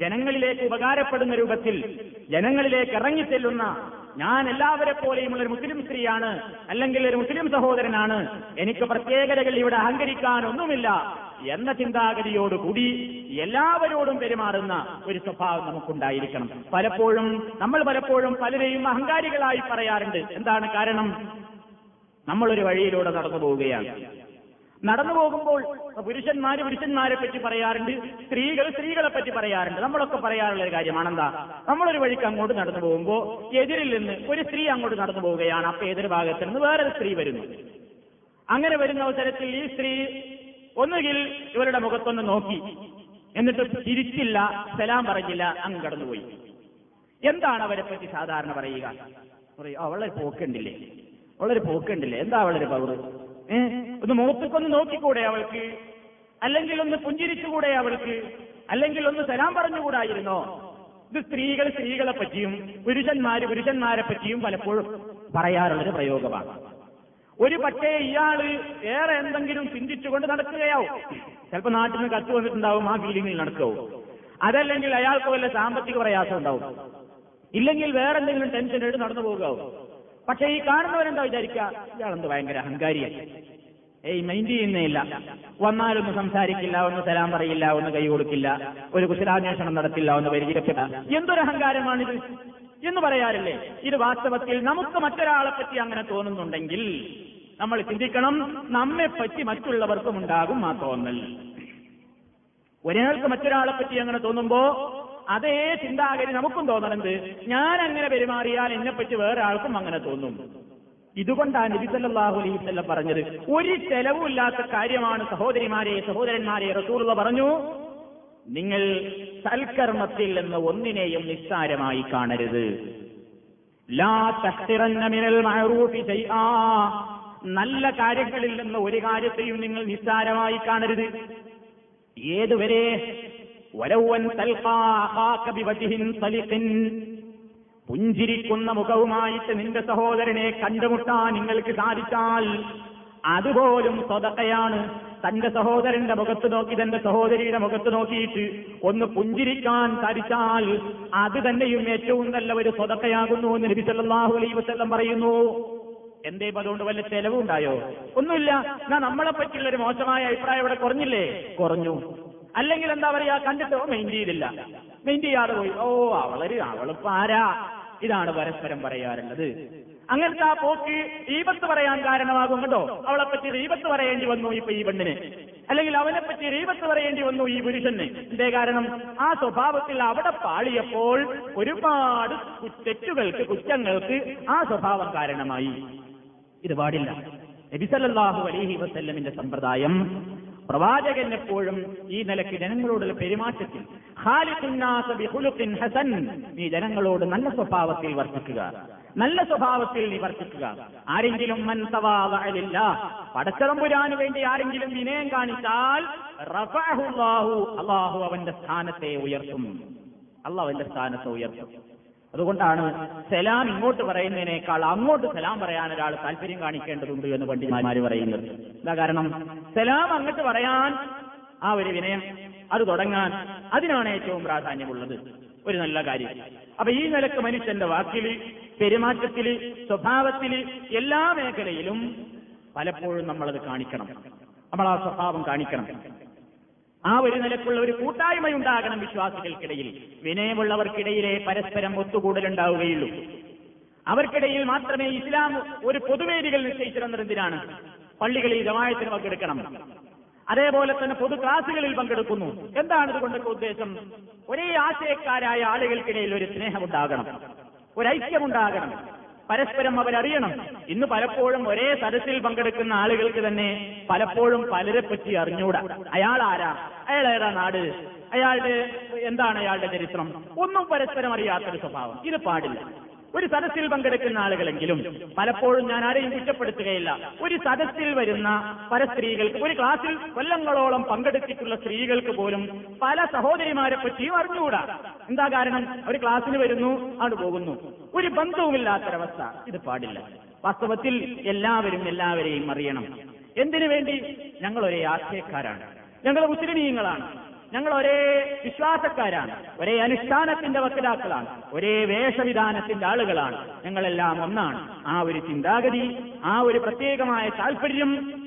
ജനങ്ങളിലേക്ക് ഉപകാരപ്പെടുന്ന രൂപത്തിൽ ജനങ്ങളിലേക്ക് ഇറങ്ങിച്ചെല്ലുന്ന ഞാൻ എല്ലാവരെ പോലെയുമുള്ള ഒരു മുസ്ലിം സ്ത്രീയാണ് അല്ലെങ്കിൽ ഒരു മുസ്ലിം സഹോദരനാണ് എനിക്ക് പ്രത്യേകതകൾ ഇവിടെ അഹങ്കരിക്കാനൊന്നുമില്ല എന്ന ചിന്താഗതിയോടുകൂടി എല്ലാവരോടും പെരുമാറുന്ന ഒരു സ്വഭാവം നമുക്കുണ്ടായിരിക്കണം. പലപ്പോഴും നമ്മൾ പലപ്പോഴും പലരെയും അഹങ്കാരികളായി പറയാറുണ്ട്. എന്താണ് കാരണം? നമ്മളൊരു വഴിയിലൂടെ നടന്നു പോവുകയാണ്. നടന്നു പോകുമ്പോൾ പുരുഷന്മാര് പുരുഷന്മാരെ പറ്റി പറയാറുണ്ട് സ്ത്രീകൾ സ്ത്രീകളെ പറ്റി പറയാറുണ്ട്. നമ്മളൊക്കെ പറയാറുള്ള ഒരു കാര്യമാണ് കാര്യമാണെന്താ? നമ്മളൊരു വഴിക്ക് അങ്ങോട്ട് നടന്നു പോകുമ്പോൾ എതിരിൽ നിന്ന് ഒരു സ്ത്രീ അങ്ങോട്ട് നടന്നു പോവുകയാണ്. അപ്പൊ എതിർ ഭാഗത്ത് നിന്ന് വേറൊരു സ്ത്രീ വരുന്നു. അങ്ങനെ വരുന്ന അവസരത്തിൽ ഈ സ്ത്രീ ഒന്നുകിൽ ഇവരുടെ മുഖത്തൊന്ന് നോക്കി. എന്നിട്ട് തിരിച്ചില്ല സലാം പറഞ്ഞില്ല അങ്ങ് കടന്നുപോയി. എന്താണ് അവരെ പറ്റി സാധാരണ പറയുക? പറയും അവളെ പോക്കണ്ടില്ലേ? അവളൊരു പോക്കണ്ടില്ലേ? എന്താ അവളൊരു പവർ ഏ? ഒന്ന് മുഖത്തേക്കൊന്ന് നോക്കിക്കൂടെ അവൾക്ക്? അല്ലെങ്കിൽ ഒന്ന് പുഞ്ചിരിച്ചുകൂടെ അവൾക്ക്? അല്ലെങ്കിൽ ഒന്ന് സലാം പറഞ്ഞുകൂടായിരുന്നോ? ഇത് സ്ത്രീകൾ സ്ത്രീകളെ പറ്റിയും പുരുഷന്മാര് പുരുഷന്മാരെ പറ്റിയും പലപ്പോഴും പറയാറുള്ളൊരു പ്രയോഗമാണ്. ഒരു പക്ഷേ ഇയാൾ വേറെ എന്തെങ്കിലും ചിന്തിച്ചുകൊണ്ട് നടക്കുകയാവും. ചിലപ്പോൾ നാട്ടിൽ നിന്ന് കത്ത് വന്നിട്ടുണ്ടാവും ആ ഫീലിംഗിൽ നടക്കാവും. അതല്ലെങ്കിൽ അയാൾക്ക് വല്ല സാമ്പത്തിക പ്രയാസം ഉണ്ടാവും. ഇല്ലെങ്കിൽ വേറെ എന്തെങ്കിലും ടെൻഷൻ എടുത്ത് നടന്നു പോകാവും പക്ഷെ ഈ കാണുന്നവരെന്താ വിചാരിക്കുക? ഇയാളെന്ത് ഭയങ്കര അഹങ്കാരിയാണ് ഏയ് മൈൻഡ് ചെയ്യുന്നേയില്ല. വന്നാലൊന്ന് സംസാരിക്കില്ല ഒന്ന് സലാം പറയില്ല ഒന്ന് കൈ കൊടുക്കില്ല ഒരു കുശലാന്വേഷണം നടത്തില്ല ഒന്ന് പരിചയപ്പെടാം എന്തൊരു അഹങ്കാരമാണിത്? എന്ന് പറയാറില്ലേ? ഇത് വാസ്തവത്തിൽ നമുക്ക് മറ്റൊരാളെ പറ്റി അങ്ങനെ തോന്നുന്നുണ്ടെങ്കിൽ നമ്മൾ ചിന്തിക്കണം നമ്മെ പറ്റി മറ്റുള്ളവർക്കും ഉണ്ടാകും ആ തോന്നൽ. ഒരാൾക്ക് മറ്റൊരാളെ പറ്റി അങ്ങനെ തോന്നുമ്പോ അതേ ചിന്താഗതി നമുക്കും തോന്നണത് ഞാൻ അങ്ങനെ പെരുമാറിയാൽ എന്നെപ്പറ്റി വേറെ ആൾക്കും അങ്ങനെ തോന്നും. ഇതുകൊണ്ടാണ് നബി അലൈഹി പറഞ്ഞത് ഒരു ചെലവുമില്ലാത്ത കാര്യമാണ് സഹോദരിമാരെ സഹോദരന്മാരെ റസൂലുള്ള പറഞ്ഞു നിങ്ങൾ സൽക്കർമ്മത്തിൽ നിന്ന് ഒന്നിനെയും നിസ്സാരമായി കാണരുത്. ലാ തഹ്തിറന്ന മിനൽ മഅറൂഫി ശൈആ. നല്ല കാര്യങ്ങളിൽ നിന്ന് ഒരു കാര്യത്തെയും നിങ്ങൾ നിസ്സാരമായി കാണരുത്. ഏതുവരെ? വരവൻ പുഞ്ചിരിക്കുന്ന മുഖവുമായിട്ട് നിന്റെ സഹോദരനെ കണ്ടുമുട്ടാൻ നിങ്ങൾക്ക് സാധിച്ചാൽ അതുപോലും സ്വതക്കയാണ്. തന്റെ സഹോദരന്റെ മുഖത്ത് നോക്കി തന്റെ സഹോദരിയുടെ മുഖത്ത് നോക്കിയിട്ട് ഒന്ന് പുഞ്ചിരിക്കാൻ തരിച്ചാൽ അത് തന്നെയും ഏറ്റവും നല്ല ഒരു സ്വതക്കയാകുന്നു എന്ന് നബി സല്ലല്ലാഹു അലൈഹി വസല്ലം പറയുന്നു. എന്തേ അതുകൊണ്ട് വല്ല ചെലവുണ്ടായോ? ഒന്നുമില്ല. ഞാൻ നമ്മളെ പറ്റിയുള്ള ഒരു മോശമായ അഭിപ്രായം ഇവിടെ കുറഞ്ഞില്ലേ? കുറഞ്ഞു. അല്ലെങ്കിൽ എന്താ പറയാ കണ്ടിട്ടോ? മെയിൻ ചെയ്തില്ല. മെയിൻ ചെയ്യാതെ പോയി. ഓ അവളൊരു അവളിപ്പോ ആരാ? ഇതാണ് പരസ്പരം പറയാറുള്ളത്. അങ്ങനത്തെ ആ പോക്ക് റീപത്ത് പറയാൻ കാരണമാകും കേട്ടോ. അവളെ പറ്റി റീപത്ത് പറയേണ്ടി വന്നു ഇപ്പൊ ഈ പെണ്ണിനെ. അല്ലെങ്കിൽ അവനെ പറ്റി റീപത്ത് പറയേണ്ടി വന്നു ഈ പുരുഷന്. എന്തേ കാരണം? ആ സ്വഭാവത്തിൽ അവിടെ പാളിയപ്പോൾ ഒരുപാട് തെറ്റുകൾക്ക് കുറ്റങ്ങൾക്ക് ആ സ്വഭാവം കാരണമായി. ഇത് പാടില്ല. നബിസല്ലാഹു അലഹി വസ്ല്ലമിന്റെ സമ്പ്രദായം പ്രവാചകൻ എപ്പോഴും ഈ നിലയ്ക്ക് ജനങ്ങളോടുള്ള പെരുമാറ്റത്തിൽ ഹസൻ നീ ജനങ്ങളോട് നല്ല സ്വഭാവത്തിൽ വർത്തിക്കുക. നല്ല സ്വഭാവത്തിൽ നിവർത്തിക്കുക. ആരെങ്കിലും മൻ പടച്ചതമ്പുരാന് വേണ്ടി ആരെങ്കിലും വിനയം കാണിച്ചാൽ അള്ളാഹു അവന്റെ സ്ഥാനത്തെ ഉയർത്തും. അള്ളാഹു അവന്റെ സ്ഥാനത്തെ ഉയർത്തും. അതുകൊണ്ടാണ് സലാം ഇങ്ങോട്ട് പറയുന്നതിനേക്കാൾ അങ്ങോട്ട് സലാം പറയാൻ ഒരാൾ താല്പര്യം കാണിക്കേണ്ടതുണ്ട് എന്ന് പണ്ഡിതന്മാര് പറയുന്നത്. എന്താ കാരണം? സലാം അങ്ങോട്ട് പറയാൻ ആ ഒരു വിനയം അത് തുടങ്ങാൻ അതിനാണ് ഏറ്റവും പ്രാധാന്യമുള്ളത്. ഒരു നല്ല കാര്യം. അപ്പൊ ഈ നിലയ്ക്ക് മനുഷ്യന്റെ വാക്കിൽ പെരുമാറ്റത്തിൽ സ്വഭാവത്തിൽ എല്ലാ മേഖലയിലും പലപ്പോഴും നമ്മളത് കാണിക്കണം. നമ്മൾ ആ സ്വഭാവം കാണിക്കണം. ആ ഒരു നിലക്കുള്ള ഒരു കൂട്ടായ്മ ഉണ്ടാകണം വിശ്വാസികൾക്കിടയിൽ. വിനയമുള്ളവർക്കിടയിലെ പരസ്പരം ഒത്തുകൂടലുണ്ടാവുകയുള്ളൂ. അവർക്കിടയിൽ മാത്രമേ ഇസ്ലാം ഒരു പൊതുവേദികൾ നിശ്ചയിച്ചിരുന്നതിനാണ് പള്ളികളിൽ ജമായത്തിന് പങ്കെടുക്കണം. അതേപോലെ തന്നെ പൊതു ക്ലാസുകളിൽ പങ്കെടുക്കുന്നു. എന്താണ് ഇതുകൊണ്ടൊക്കെ ഉദ്ദേശം? ഒരേ ആശയക്കാരായ ആളുകൾക്കിടയിൽ ഒരു സ്നേഹമുണ്ടാകണം. ഒരു ഐക്യമുണ്ടാകണം പരസ്പരം അവരറിയണം. ഇന്ന് പലപ്പോഴും ഒരേ സദസ്സിൽ പങ്കെടുക്കുന്ന ആളുകൾക്ക് തന്നെ പലപ്പോഴും പലരെ പറ്റി അറിഞ്ഞൂടാ. അയാൾ ആരാ? അയാൾ ഏതാ നാട്? അയാളുടെ എന്താണ് അയാളുടെ ചരിത്രം? ഒന്നും പരസ്പരം അറിയാത്തൊരു സ്വഭാവം. ഇത് പാടില്ല. ഒരു സദസ്സിൽ പങ്കെടുക്കുന്ന ആളുകളെങ്കിലും പലപ്പോഴും ഞാൻ ആരെയും കുറ്റപ്പെടുത്തുകയില്ല. ഒരു സദസ്സിൽ വരുന്ന പല സ്ത്രീകൾക്ക് ഒരു ക്ലാസ്സിൽ കൊല്ലങ്ങളോളം പങ്കെടുത്തിട്ടുള്ള സ്ത്രീകൾക്ക് പോലും പല സഹോദരിമാരെ പറ്റിയും അറിഞ്ഞുകൂടാ. എന്താ കാരണം? ഒരു ക്ലാസ്സിന് വരുന്നു അവിടെ പോകുന്നു. ഒരു ബന്ധവുമില്ലാത്തൊരവസ്ഥ. ഇത് പാടില്ല. വാസ്തവത്തിൽ എല്ലാവരും എല്ലാവരെയും അറിയണം. എന്തിനു വേണ്ടി? ഞങ്ങൾ ഒരേ ആശയക്കാരാണ്. ഞങ്ങൾ മുസ്ലിമീങ്ങളാണ്. ഞങ്ങൾ ഒരേ വിശ്വാസക്കാരാണ്. ഒരേ അനുഷ്ഠാനത്തിന്റെ വക്കിലാക്കളാണ് ഒരേ വേഷവിധാനത്തിന്റെ ആളുകളാണ്. ഞങ്ങളെല്ലാം ഒന്നാണ്. ആ ഒരു ചിന്താഗതി ആ ഒരു പ്രത്യേകമായ താല്പര്യം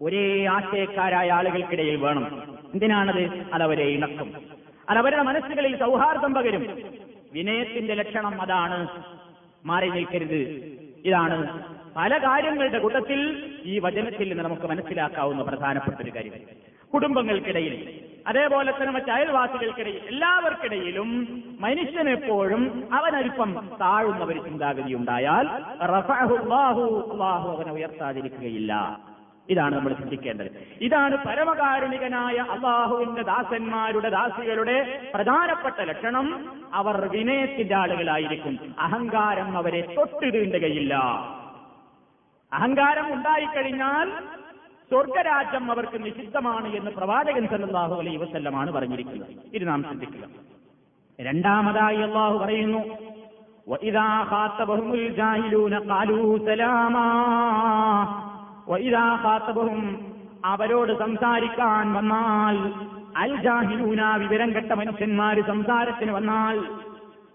ഒരേ ആശയക്കാരായ ആളുകൾക്കിടയിൽ വേണം. എന്തിനാണത്? അതവരെ ഇണക്കും. അതവരുടെ മനസ്സുകളിൽ സൗഹാർദ്ദം പകരും. വിനയത്തിന്റെ ലക്ഷണം അതാണ്. മാറി നിൽക്കരുത്. ഇതാണ് പല കാര്യങ്ങളുടെ കൂട്ടത്തിൽ ഈ വചനത്തിൽ നിന്ന് നമുക്ക് മനസ്സിലാക്കാവുന്ന പ്രധാനപ്പെട്ട ഒരു കാര്യം. കുടുംബങ്ങൾക്കിടയിൽ അതേപോലെ തന്നെ മറ്റ് അയൽവാസികൾക്കിടയിൽ എല്ലാവർക്കിടയിലും മനുഷ്യനെപ്പോഴും അവനൽപ്പം താഴുന്ന ഒരു ചിന്താഗതി ഉണ്ടായാൽ അവനെ ഉയർത്താതിരിക്കുകയില്ല. ഇതാണ് നമ്മൾ ചിന്തിക്കേണ്ടത്. ഇതാണ് പരമകാരുണികനായ അള്ളാഹുവിന്റെ ദാസന്മാരുടെ ദാസികളുടെ പ്രധാനപ്പെട്ട ലക്ഷണം. അവർ വിനയത്തിന്റെ ആളുകളായിരിക്കും. അഹങ്കാരം അവരെ തൊട്ട് തീണ്ടുകയില്ല അഹങ്കാരം ഉണ്ടായിക്കഴിഞ്ഞാൽ സ്വർഗരാജ്യം അവർക്ക് നിഷിദ്ധമാണ് എന്ന് പ്രവാചകൻ സല്ലാഹു അലൈ വസ്ല്ലമാണ് പറഞ്ഞിരിക്കുന്നത്. ഇത് നാം ശ്രദ്ധിക്കുക. രണ്ടാമതായി അള്ളാഹു പറയുന്നു അവരോട് സംസാരിക്കാൻ വന്നാൽ അൽ ജാഹിലൂന വിവരം കെട്ട മനുഷ്യന്മാര് സംസാരത്തിന് വന്നാൽ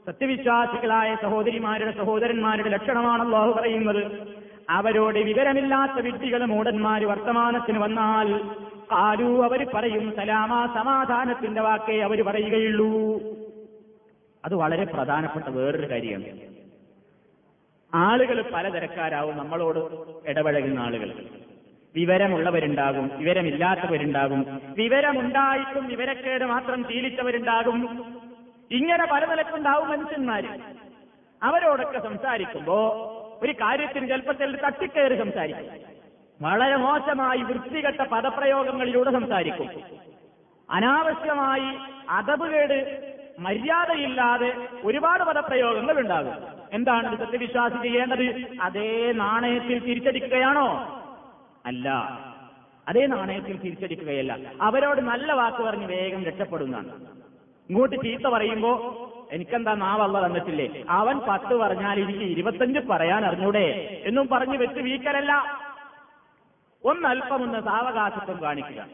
സത്യവിശ്വാസികളായ സഹോദരിമാരുടെ സഹോദരന്മാരുടെ ലക്ഷണമാണ് അള്ളാഹു പറയുന്നത്. അവരോട് വിവരമില്ലാത്ത വിദ്യകൾ മൂടന്മാര് വർത്തമാനത്തിന് വന്നാൽ കാലു അവർ പറയും സലാമ സമാധാനത്തിന്റെ വാക്കേ അവർ പറയുകയുള്ളൂ. അത് വളരെ പ്രധാനപ്പെട്ട വേറൊരു കാര്യമാണ്. ആളുകൾ പലതരക്കാരാവും നമ്മളോട് ഇടപഴകുന്ന ആളുകൾ വിവരമുള്ളവരുണ്ടാകും വിവരമില്ലാത്തവരുണ്ടാകും. വിവരമുണ്ടായിട്ടും വിവരക്കേട് മാത്രം ശീലിച്ചവരുണ്ടാകും. ഇങ്ങനെ പല നിലക്കുണ്ടാവും മനുഷ്യന്മാര്. അവരോടൊക്കെ സംസാരിക്കുമ്പോ ഒരു കാര്യത്തിന് ചിലപ്പോൾ തട്ടിക്കയറി സംസാരിക്കും. വളരെ മോശമായി വൃത്തികെട്ട പദപ്രയോഗങ്ങളിലൂടെ സംസാരിക്കും. അനാവശ്യമായി അതവുകേട് മര്യാദയില്ലാതെ ഒരുപാട് പദപ്രയോഗങ്ങൾ ഉണ്ടാകും എന്താണ് സത്യവിശ്വാസി ചെയ്യേണ്ടത്? അതേ നാണയത്തിൽ തിരിച്ചടിക്കുകയാണോ? അല്ല. അതേ നാണയത്തിൽ തിരിച്ചടിക്കുകയല്ല. അവരോട് നല്ല വാക്ക് പറഞ്ഞ് വേഗം രക്ഷപ്പെടുന്നതാണ്. ഇങ്ങോട്ട് ചീത്ത പറയുമ്പോ എനിക്കെന്താ നാവല്ല തന്നിട്ടില്ലേ? അവൻ പത്ത് പറഞ്ഞാൽ എനിക്ക് ഇരുപത്തഞ്ച് പറയാൻ അറിഞ്ഞൂടെ? എന്നും പറഞ്ഞ് വെച്ച് വീക്കലല്ല ഒന്നല്പമൊന്ന് സാവകാശത്വം കാണിക്കുക.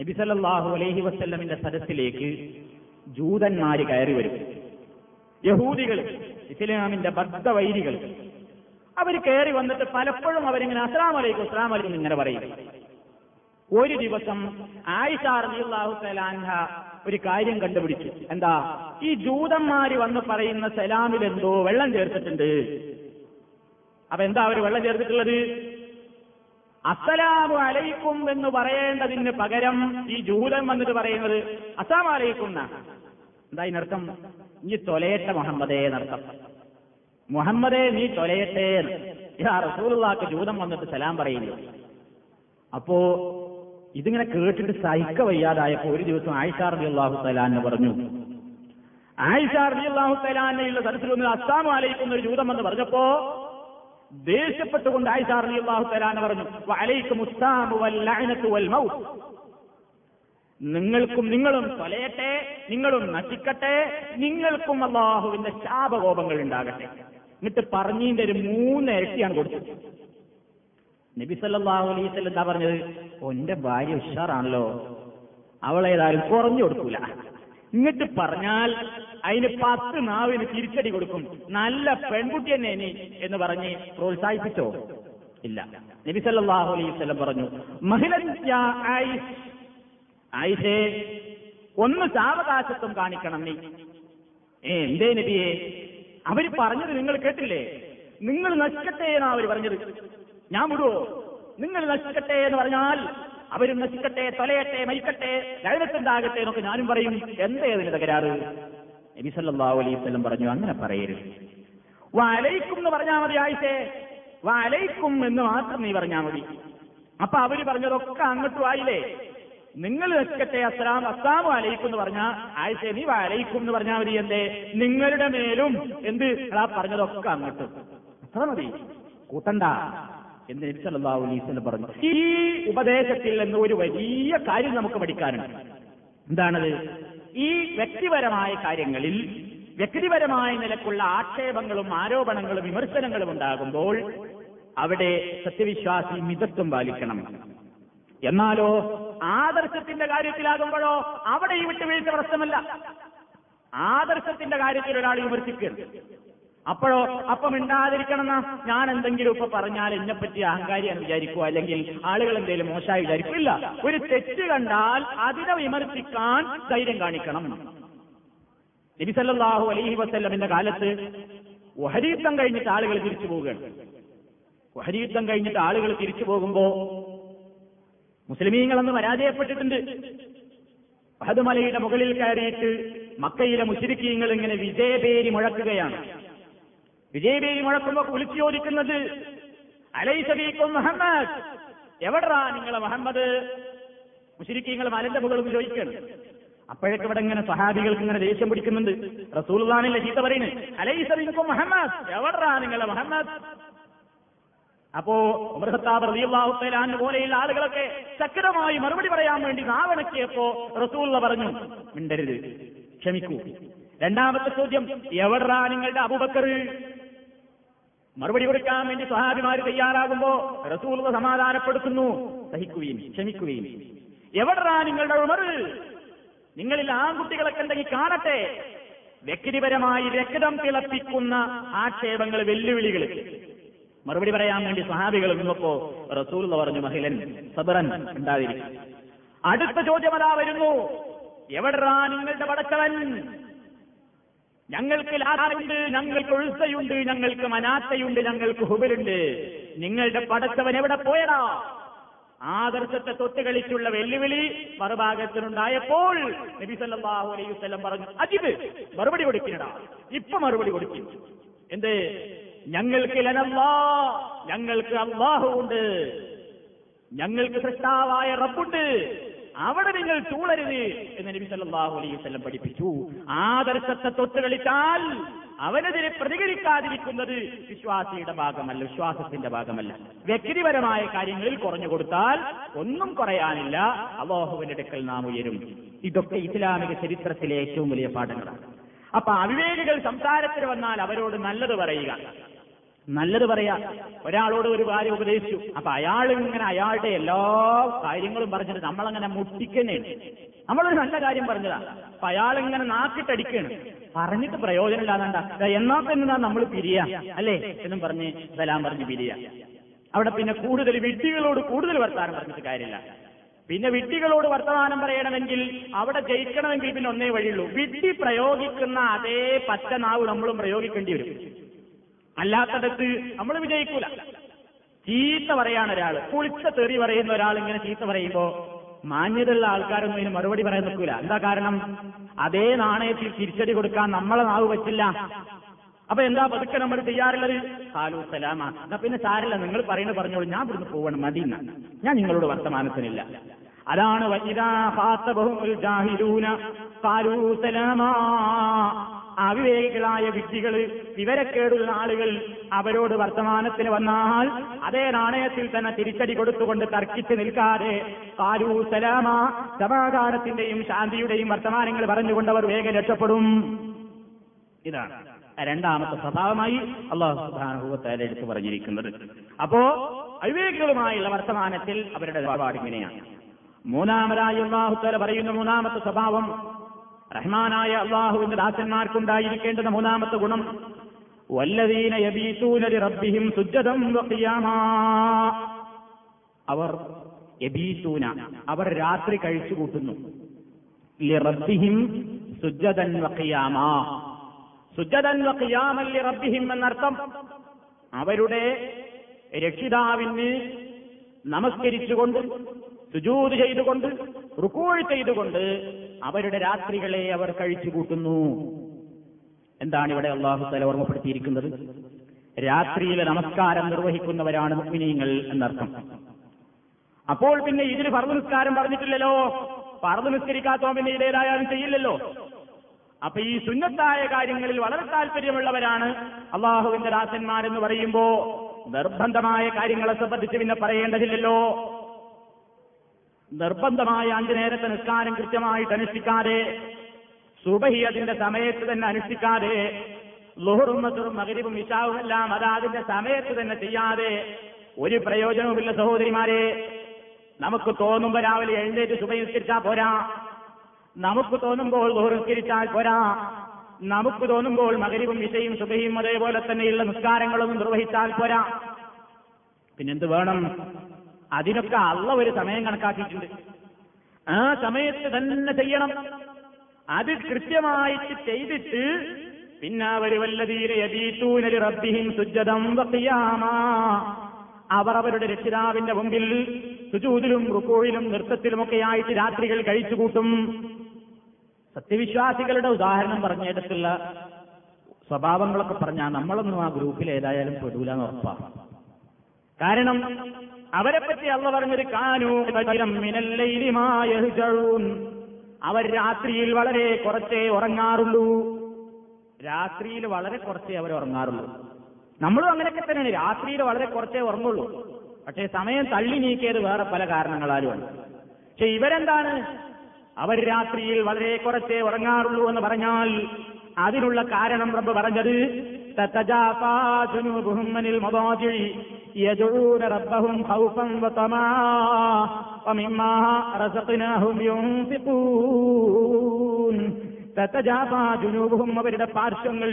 നബിസല്ലാഹു അലൈഹി വസ്ല്ലമിന്റെ സദസ്സിലേക്ക് ജൂതന്മാര് കയറി വരും. യഹൂദികൾ ഇസ്ലാമിന്റെ ബദ്ധവൈരികൾ. അവർ കയറി വന്നിട്ട് പലപ്പോഴും അവരിങ്ങനെ അസ്ലാം അലൈക്കും അസ്ലാം അലൈക്കും ഇങ്ങനെ പറയും. ഒരു ദിവസം ആയിഷ തആലാൻഹ ഒരു കാര്യം കണ്ടുപിടിച്ചു. എന്താ? ഈ ജൂതന്മാര് വന്ന് പറയുന്ന സലാമിൽ എന്തോ വെള്ളം ചേർത്തിട്ടുണ്ട്. അപ്പൊ എന്താ അവർ വെള്ളം ചേർത്തിട്ടുള്ളത്? അസ്സലാമു അലൈക്കും എന്ന് പറയേണ്ടതിന് പകരം ഈ ജൂതൻ വന്നിട്ട് പറയുന്നത് അസ്സാം അലൈക്കും എന്താ ഇതിനർത്ഥം? നീ തൊലയട്ടെ മുഹമ്മദേ എന്നർത്ഥം മുഹമ്മദേ നീ തൊലയട്ടെ റസൂലുള്ളാക്ക് ജൂതം വന്നിട്ട് സലാം പറയുന്നു. അപ്പോ ഇതിങ്ങനെ കേട്ടിട്ട് സഹിക്ക വയ്യാതായപ്പോ ഒരു ദിവസം ആയിഷാർ അലി അള്ളാഹു തലാന്ന് പറഞ്ഞു. ആയിഷാർ അലി അള്ളാഹു തലാന്നയുള്ള തരത്തിൽ ഒന്ന് അസ്സാം ആലയിക്കുന്ന ഒരു ജൂതം എന്ന് പറഞ്ഞപ്പോ ദേഷ്യപ്പെട്ടുകൊണ്ട് ആയിഷാർ അലി അള്ളാഹു തലാന്ന് പറഞ്ഞു അലൈക്കും നിങ്ങൾക്കും നിങ്ങളും തൊലയട്ടെ നിങ്ങളും നശിക്കട്ടെ നിങ്ങൾക്കും അള്ളാഹുവിന്റെ ശാപകോപങ്ങൾ ഉണ്ടാകട്ടെ. എന്നിട്ട് പറഞ്ഞിന്റെ ഒരു മൂന്ന് ഇരട്ടിയാണ് കൊടുത്തത്. നബി സല്ലാഹു വസല്ലം എന്താ പറഞ്ഞത്? ഒന്റെ ഭാര്യ ഉഷാറാണല്ലോ. അവളേതായാലും കുറഞ്ഞു കൊടുക്കൂല. ഇങ്ങോട്ട് പറഞ്ഞാൽ അതിന് പത്ത് നാവിന് തിരിച്ചടി കൊടുക്കും. നല്ല പെൺകുട്ടി തന്നെ ഇനി എന്ന് പറഞ്ഞ് പ്രോത്സാഹിപ്പിച്ചോ? ഇല്ല. നബി സല്ലാഹു അലൈഹി വസല്ലം പറഞ്ഞു ആയിഷ്. ഒന്ന് സാവകാശത്വം കാണിക്കണം നീ. ഏ എന്തേ നബിയെ? അവർ പറഞ്ഞത് നിങ്ങൾ കേട്ടില്ലേ? നിങ്ങൾ നശിക്കട്ടെ എന്നാ അവർ പറഞ്ഞത്. ഞാൻ വിടുവോ നിങ്ങൾ നശിക്കട്ടെ എന്ന് പറഞ്ഞാൽ അവരും നശിക്കട്ടെ തൊലയട്ടെ മരിക്കട്ടെ ലയനത്തുണ്ടാകട്ടെ എന്നൊക്കെ ഞാനും പറയും. എന്തേ അതിന് തകരാറ്? നബി സല്ലല്ലാഹു അലൈഹി പറഞ്ഞു അങ്ങനെ പറയരുത്. വലയിക്കും എന്ന് പറഞ്ഞാൽ മതി ആയിട്ടേ വലയിക്കും എന്ന് മാത്രം നീ പറഞ്ഞാൽ മതി. അപ്പൊ അവർ പറഞ്ഞതൊക്കെ അങ്ങോട്ടും ആയില്ലേ നിങ്ങൾ നശിക്കട്ടെ അസ്ലാം അസ്ലാം വലയിക്കും എന്ന് പറഞ്ഞാൽ ആയിഷേ നീ വലയിക്കും എന്ന് പറഞ്ഞാൽ മതി എന്തേ? നിങ്ങളുടെ മേലും എന്ത്? ആ പറഞ്ഞതൊക്കെ അങ്ങോട്ടും. അത്ര മതി. കൂട്ടണ്ട എന്ന് നബി സല്ലല്ലാഹു അലൈഹി വസല്ലം പറഞ്ഞു. ഈ ഉപദേശത്തിൽ നിന്ന് ഒരു വലിയ കാര്യം നമുക്ക് പഠിക്കാനുണ്ട്. എന്താണത്? ഈ വ്യക്തിപരമായ കാര്യങ്ങളിൽ വ്യക്തിപരമായ നിലക്കുള്ള ആക്ഷേപങ്ങളും ആരോപണങ്ങളും വിമർശനങ്ങളും ഉണ്ടാകുമ്പോൾ അവിടെ സത്യവിശ്വാസി മിതത്വം പാലിക്കണം. എന്നാലോ ആദർശത്തിന്റെ കാര്യത്തിലാകുമ്പോഴോ അവിടെ ഈ വിട്ടുവീഴ്ച പ്രശ്നമല്ല. ആദർശത്തിന്റെ കാര്യത്തിൽ ഒരാൾ വിമർശിക്കരുത് അപ്പോഴോ അപ്പം മിണ്ടാതിരിക്കണം ഞാൻ എന്തെങ്കിലും ഇപ്പൊ പറഞ്ഞാൽ എന്നെപ്പറ്റി അഹങ്കാരിയാണ് വിചാരിക്കുക. അല്ലെങ്കിൽ ആളുകൾ എന്തെങ്കിലും മോശമായി വിചാരിക്കും. ഇല്ല ഒരു തെറ്റ് കണ്ടാൽ അതിനെ വിമർശിക്കാൻ ധൈര്യം കാണിക്കണം. നബിസല്ലാഹു അലഹി വസ്ല്ലമിന്റെ കാലത്ത് വഹരീത്തം കഴിഞ്ഞിട്ട് ആളുകൾ തിരിച്ചു പോവുകയാണ്. വഹരീത്തം കഴിഞ്ഞിട്ട് ആളുകൾ തിരിച്ചു പോകുമ്പോ മുസ്ലിമീങ്ങളെന്ന് പരാജയപ്പെട്ടിട്ടുണ്ട്. അഹദ് മലയുടെ മുകളിൽ കയറിയിട്ട് മക്കയിലെ മുസ്ലിക്കീങ്ങൾ ഇങ്ങനെ വിജയപേരി മുഴക്കുകയാണ്. വിജയപേരി മുഴക്കുമ്പോ കുളിച്ചു ചോദിക്കുന്നത് അലൈസബീക്കും മുഹമ്മദ്. എവിടാ നിങ്ങളെ മുഹമ്മദ്? മുഷിരിക്കീങ്ങൾ മലന്റെ മുകളിൽ ചോദിക്കണം. അപ്പോഴൊക്കെ ഇവിടെ ഇങ്ങനെ സഹാബികൾക്ക് ഇങ്ങനെ ദേഷ്യം പിടിക്കുന്നുണ്ട്. റസൂൽദാനിലെ ചീത്ത പറയുന്നത് അലൈസബീക്കും മുഹമ്മദ്. എവിടാ നിങ്ങളെ മുഹമ്മദ്? അപ്പോ ഉമർഹത്താബ് റബിയുള്ളാഹുത്തലാൻ പോലെയുള്ള ആളുകളൊക്കെ ശക്തമായി മറുപടി പറയാൻ വേണ്ടി നാവണക്കിയപ്പോ റസൂള്ള പറഞ്ഞു മിണ്ടരുത് ക്ഷമിക്കൂ. രണ്ടാമത്തെ ചോദ്യം എവിടാ നിങ്ങളുടെ അബൂബക്കർ? മറുപടി കൊടുക്കാൻ വേണ്ടി സ്വഹാബിമാര് തയ്യാറാകുമ്പോ റസൂള്ള സമാധാനപ്പെടുത്തുന്നു. സഹിക്കുകയും ക്ഷമിക്കുകയും. എവിടാ നിങ്ങളുടെ ഉമർ? നിങ്ങളിൽ ആൺകുട്ടികളൊക്കെ ഉണ്ടെങ്കിൽ കാണട്ടെ. വ്യക്തിപരമായി രക്തം തിളപ്പിക്കുന്ന ആക്ഷേപങ്ങൾ വെല്ലുവിളികൾ. മറുപടി പറയാൻ വേണ്ടി സഹാബികൾ നിന്നപ്പോ റസൂൽ പറഞ്ഞു മഹിലൻ സബറൻ ഉണ്ടാതിരിക്കും അടുത്ത ചോദ്യം അതാ വരുന്നു. എവിടാ നിങ്ങളുടെ പടച്ചവൻ ഞങ്ങൾക്ക് ലാഭമുണ്ട് ഞങ്ങൾക്ക് ഒഴുസയുണ്ട് ഞങ്ങൾക്ക് മനാത്തയുണ്ട് ഞങ്ങൾക്ക് ഹുബലുണ്ട് നിങ്ങളുടെ പടച്ചവൻ എവിടെ പോയടാ? ആദർശത്തെ തൊട്ട് കളിച്ചുള്ള വെല്ലുവിളി മറുഭാഗത്തിനുണ്ടായപ്പോൾ നബി സല്ലല്ലാഹു അലൈഹി പറഞ്ഞു അജിബ് മറുപടി കൊടുക്കണടാ ഇപ്പൊ മറുപടി കൊടുക്കും. എന്ത്? ഞങ്ങൾക്ക് ലനല്ലാ ഞങ്ങൾക്ക് അള്ളാഹു ഉണ്ട് ഞങ്ങൾക്ക് സൃഷ്ടാവായ റബ്ബുണ്ട്. അവിടെ നിങ്ങൾ ചൂളരുത് എന്ന് നബി സല്ലാഹു അലൈഹി വസല്ലം പഠിപ്പിച്ചു. ആദർശത്തെ തൊട്ട് കളിച്ചാൽ അവനെതിരെ പ്രതികരിക്കാതിരിക്കുന്നത് വിശ്വാസിയുടെ ഭാഗമല്ല വിശ്വാസത്തിന്റെ ഭാഗമല്ല. വ്യക്തിപരമായ കാര്യങ്ങളിൽ കുറഞ്ഞു കൊടുത്താൽ ഒന്നും കുറയാനില്ല. അള്ളാഹുവിന്റെ അടുക്കൽ നാം ഉയരും. ഇതൊക്കെ ഇസ്ലാമിക ചരിത്രത്തിലെ ഏറ്റവും വലിയ പാഠങ്ങളാണ്. അപ്പൊ അവിവേകികൾ സംസാരത്തിന് വന്നാൽ അവരോട് നല്ലത് പറയുക. നല്ലത് പറയാ. ഒരാളോട് ഒരു കാര്യം ഉപദേശിച്ചു. അപ്പൊ അയാൾ ഇങ്ങനെ അയാളുടെ എല്ലാ കാര്യങ്ങളും പറഞ്ഞിട്ട് നമ്മളങ്ങനെ മുട്ടിക്കുന്നേണ് നമ്മളൊരു നല്ല കാര്യം പറഞ്ഞതാ. അപ്പൊ അയാൾ ഇങ്ങനെ നാക്കിട്ടടിക്കാണ്. പറഞ്ഞിട്ട് പ്രയോജനമില്ലാതാണ്ട. എന്നാ തന്നെ നമ്മൾ പിരിയാ. അല്ലേ? എന്നും പറഞ്ഞ് ഇതെല്ലാം പറഞ്ഞ് പിരിയാ. അവിടെ പിന്നെ കൂടുതൽ വിട്ടികളോട് കൂടുതൽ വർത്താനം പറഞ്ഞിട്ട് കാര്യമില്ല. പിന്നെ വിട്ടികളോട് വർത്തമാനം പറയണമെങ്കിൽ അവിടെ ജയിക്കണമെങ്കിൽ പിന്നെ ഒന്നേ വഴിയുള്ളൂ. വിട്ടി പ്രയോഗിക്കുന്ന അതേ പച്ച നാവ് നമ്മളും പ്രയോഗിക്കേണ്ടി വരും. അല്ലാത്തടത്ത് നമ്മൾ വിജയിക്കൂല. ചീത്ത പറയാണ് ഒരാൾ കുളിച്ച തെറി പറയുന്ന ഒരാൾ ഇങ്ങനെ ചീത്ത പറയുമ്പോ മാന്യതയുള്ള ആൾക്കാരൊന്നും ഇതിന് മറുപടി പറയാൻ നിൽക്കൂല. എന്താ കാരണം? അതേ നാണയത്തിൽ തിരിച്ചടി കൊടുക്കാൻ നമ്മളെ നാവ് പറ്റില്ല അപ്പൊ എന്താ പതുക്കെ നമ്മൾ ചെയ്യാറുള്ളത്? ഹാലു സലാമ. എന്നാ പിന്നെ സാരില്ല നിങ്ങൾ പറയുന്നത് പറഞ്ഞോളൂ. ഞാൻ ഇവിടുന്ന് പോവണം മതി. ഞാൻ നിങ്ങളോട് വർത്തമാനത്തിനില്ല. അതാണ് അവിവേകികളായ വിദ്യകൾ വിവരക്കേടുള്ള ആളുകൾ അവരോട് വർത്തമാനത്തിന് വന്നാൽ അതേ നാണയത്തിൽ തന്നെ തിരിച്ചടി കൊടുത്തുകൊണ്ട് തർക്കിച്ച് നിൽക്കാതെ കാലൂ സലാമ സമാധാനത്തിന്റെയും ശാന്തിയുടെയും വർത്തമാനങ്ങൾ പറഞ്ഞുകൊണ്ട് അവർ വേഗം രക്ഷപ്പെടും. ഇതാണ് രണ്ടാമത്തെ സ്വഭാവമായി അള്ളാഹു സുബാനുഭവത്താൽ എടുത്തു പറഞ്ഞിരിക്കുന്നത്. അപ്പോ അവിവേകികളുമായുള്ള വർത്തമാനത്തിൽ അവരുടെ നിലപാട് ഇങ്ങനെയാണ്. മൂന്നാമതായി അള്ളാഹുത്തല പറയുന്ന മൂന്നാമത്തെ സ്വഭാവം റഹ്മാനായ അള്ളാഹുവിന്റെ ദാസന്മാർക്കുണ്ടായിരിക്കേണ്ടുന്ന മൂന്നാമത്തെ ഗുണം. വല്ലതീന യബീസൂന റബ്ബിഹിം സുജ്ജതം അവർ യബീത്തൂന അവർ രാത്രി കഴിച്ചു കൂട്ടുന്നു. റബ്ബിഹിം സുജ്ജതൻ വഖിയാമ സുജ്ജതൻ ഖിയാമല്ലി റബ്ബിഹിം എന്നർത്ഥം അവരുടെ രക്ഷിതാവിന് നമസ്കരിച്ചുകൊണ്ട് സുജൂത് ചെയ്തുകൊണ്ട് റുക്കോഴ് ചെയ്തുകൊണ്ട് അവരുടെ രാത്രികളെ അവർ കഴിച്ചു കൂട്ടുന്നു എന്താണ് ഇവിടെ അള്ളാഹു തല ഓർമ്മപ്പെടുത്തിയിരിക്കുന്നത്? രാത്രിയിലെ നമസ്കാരം നിർവഹിക്കുന്നവരാണ് മുഗ്മിനീങ്ങൾ എന്നർത്ഥം. അപ്പോൾ പിന്നെ ഇതിന് പറന്ന് നിസ്കാരം പറഞ്ഞിട്ടില്ലല്ലോ? പറന്ന് നിസ്കരിക്കാത്തോ പിന്നെ ഇതേതായാലും ചെയ്യില്ലല്ലോ? അപ്പൊ ഈ സുന്നത്തായ കാര്യങ്ങളിൽ വളരെ താല്പര്യമുള്ളവരാണ് അള്ളാഹുവിന്റെ ദാസന്മാരെന്ന് പറയുമ്പോ നിർബന്ധമായ കാര്യങ്ങളെ സംബന്ധിച്ച് പിന്നെ പറയേണ്ടതില്ലല്ലോ. നിർബന്ധമായ അഞ്ചു നേരത്തെ നിസ്കാരം കൃത്യമായിട്ട് അനുഷ്ഠിക്കാതെ സുബഹി അതിന്റെ സമയത്ത് തന്നെ അനുഷ്ഠിക്കാതെ ലുഹറും മധുറും മകരിവും ഇഷാവും എല്ലാം അത് അതിന്റെ സമയത്ത് തന്നെ ചെയ്യാതെ ഒരു പ്രയോജനവുമില്ല സഹോദരിമാരെ. നമുക്ക് തോന്നുമ്പോ രാവിലെ എഴുന്നേറ്റ് സുബഹി നിസ്കരിച്ചാൽ പോരാ. നമുക്ക് തോന്നുമ്പോൾ ലുഹർ നിസ്കരിച്ചാൽ പോരാ. നമുക്ക് തോന്നുമ്പോൾ മകരിവും ഇഷയും സുബഹിയും അതേപോലെ തന്നെയുള്ള നിസ്കാരങ്ങളൊന്നും നിർവഹിച്ചാൽ പോരാ. പിന്നെന്ത് വേണം? അതിനൊക്കെ അള്ള ഒരു സമയം കണക്കാക്കിയിട്ടുണ്ട്. ആ സമയത്ത് തന്നെ ചെയ്യണം. അത് കൃത്യമായിട്ട് ചെയ്തിട്ട് പിന്നെ അവർ വല്ലതീരെ യതീത്തൂനലി റബ്ബിഹിം സുജതം അവർ അവരുടെ രക്ഷിതാവിന്റെ മുമ്പിൽ സുജൂതിലും റുക്കോയിലും നൃത്തത്തിലുമൊക്കെ ആയിട്ട് രാത്രികൾ കഴിച്ചുകൂട്ടും സത്യവിശ്വാസികളുടെ ഉദാഹരണം പറഞ്ഞിടത്തുള്ള സ്വഭാവങ്ങളൊക്കെ പറഞ്ഞാൽ നമ്മളൊന്നും ആ ഗ്രൂപ്പിൽ ഏതായാലും പെടൂല എന്ന് ഉറപ്പാണ് കാരണം അവരെ പറ്റി അള്ള പറഞ്ഞൊരു കാനു അവർ രാത്രിയിൽ വളരെ കുറച്ചേ ഉറങ്ങാറുള്ളൂ. രാത്രിയിൽ വളരെ കുറച്ചേ അവർ ഉറങ്ങാറുള്ളൂ. നമ്മളും അങ്ങനെയൊക്കെ തന്നെയാണ്. രാത്രിയിൽ വളരെ കുറച്ചേ ഉറങ്ങുള്ളൂ. പക്ഷേ സമയം തള്ളി നീക്കിയത് വേറെ പല കാരണങ്ങളാലുമാണ്. പക്ഷെ ഇവരെന്താണ്? അവർ രാത്രിയിൽ വളരെ കുറച്ചേ ഉറങ്ങാറുള്ളൂ എന്ന് പറഞ്ഞാൽ അതിനുള്ള കാരണം റബ്ബ് പറഞ്ഞത് تتجافى جنوبهم عن المضاجع يدعون ربهم خوفا وطمعا ومما رزقناهم ينفقون തത്തജാഫാ ജുനൂബുഹും അവരുടെ പാർശ്വങ്ങൾ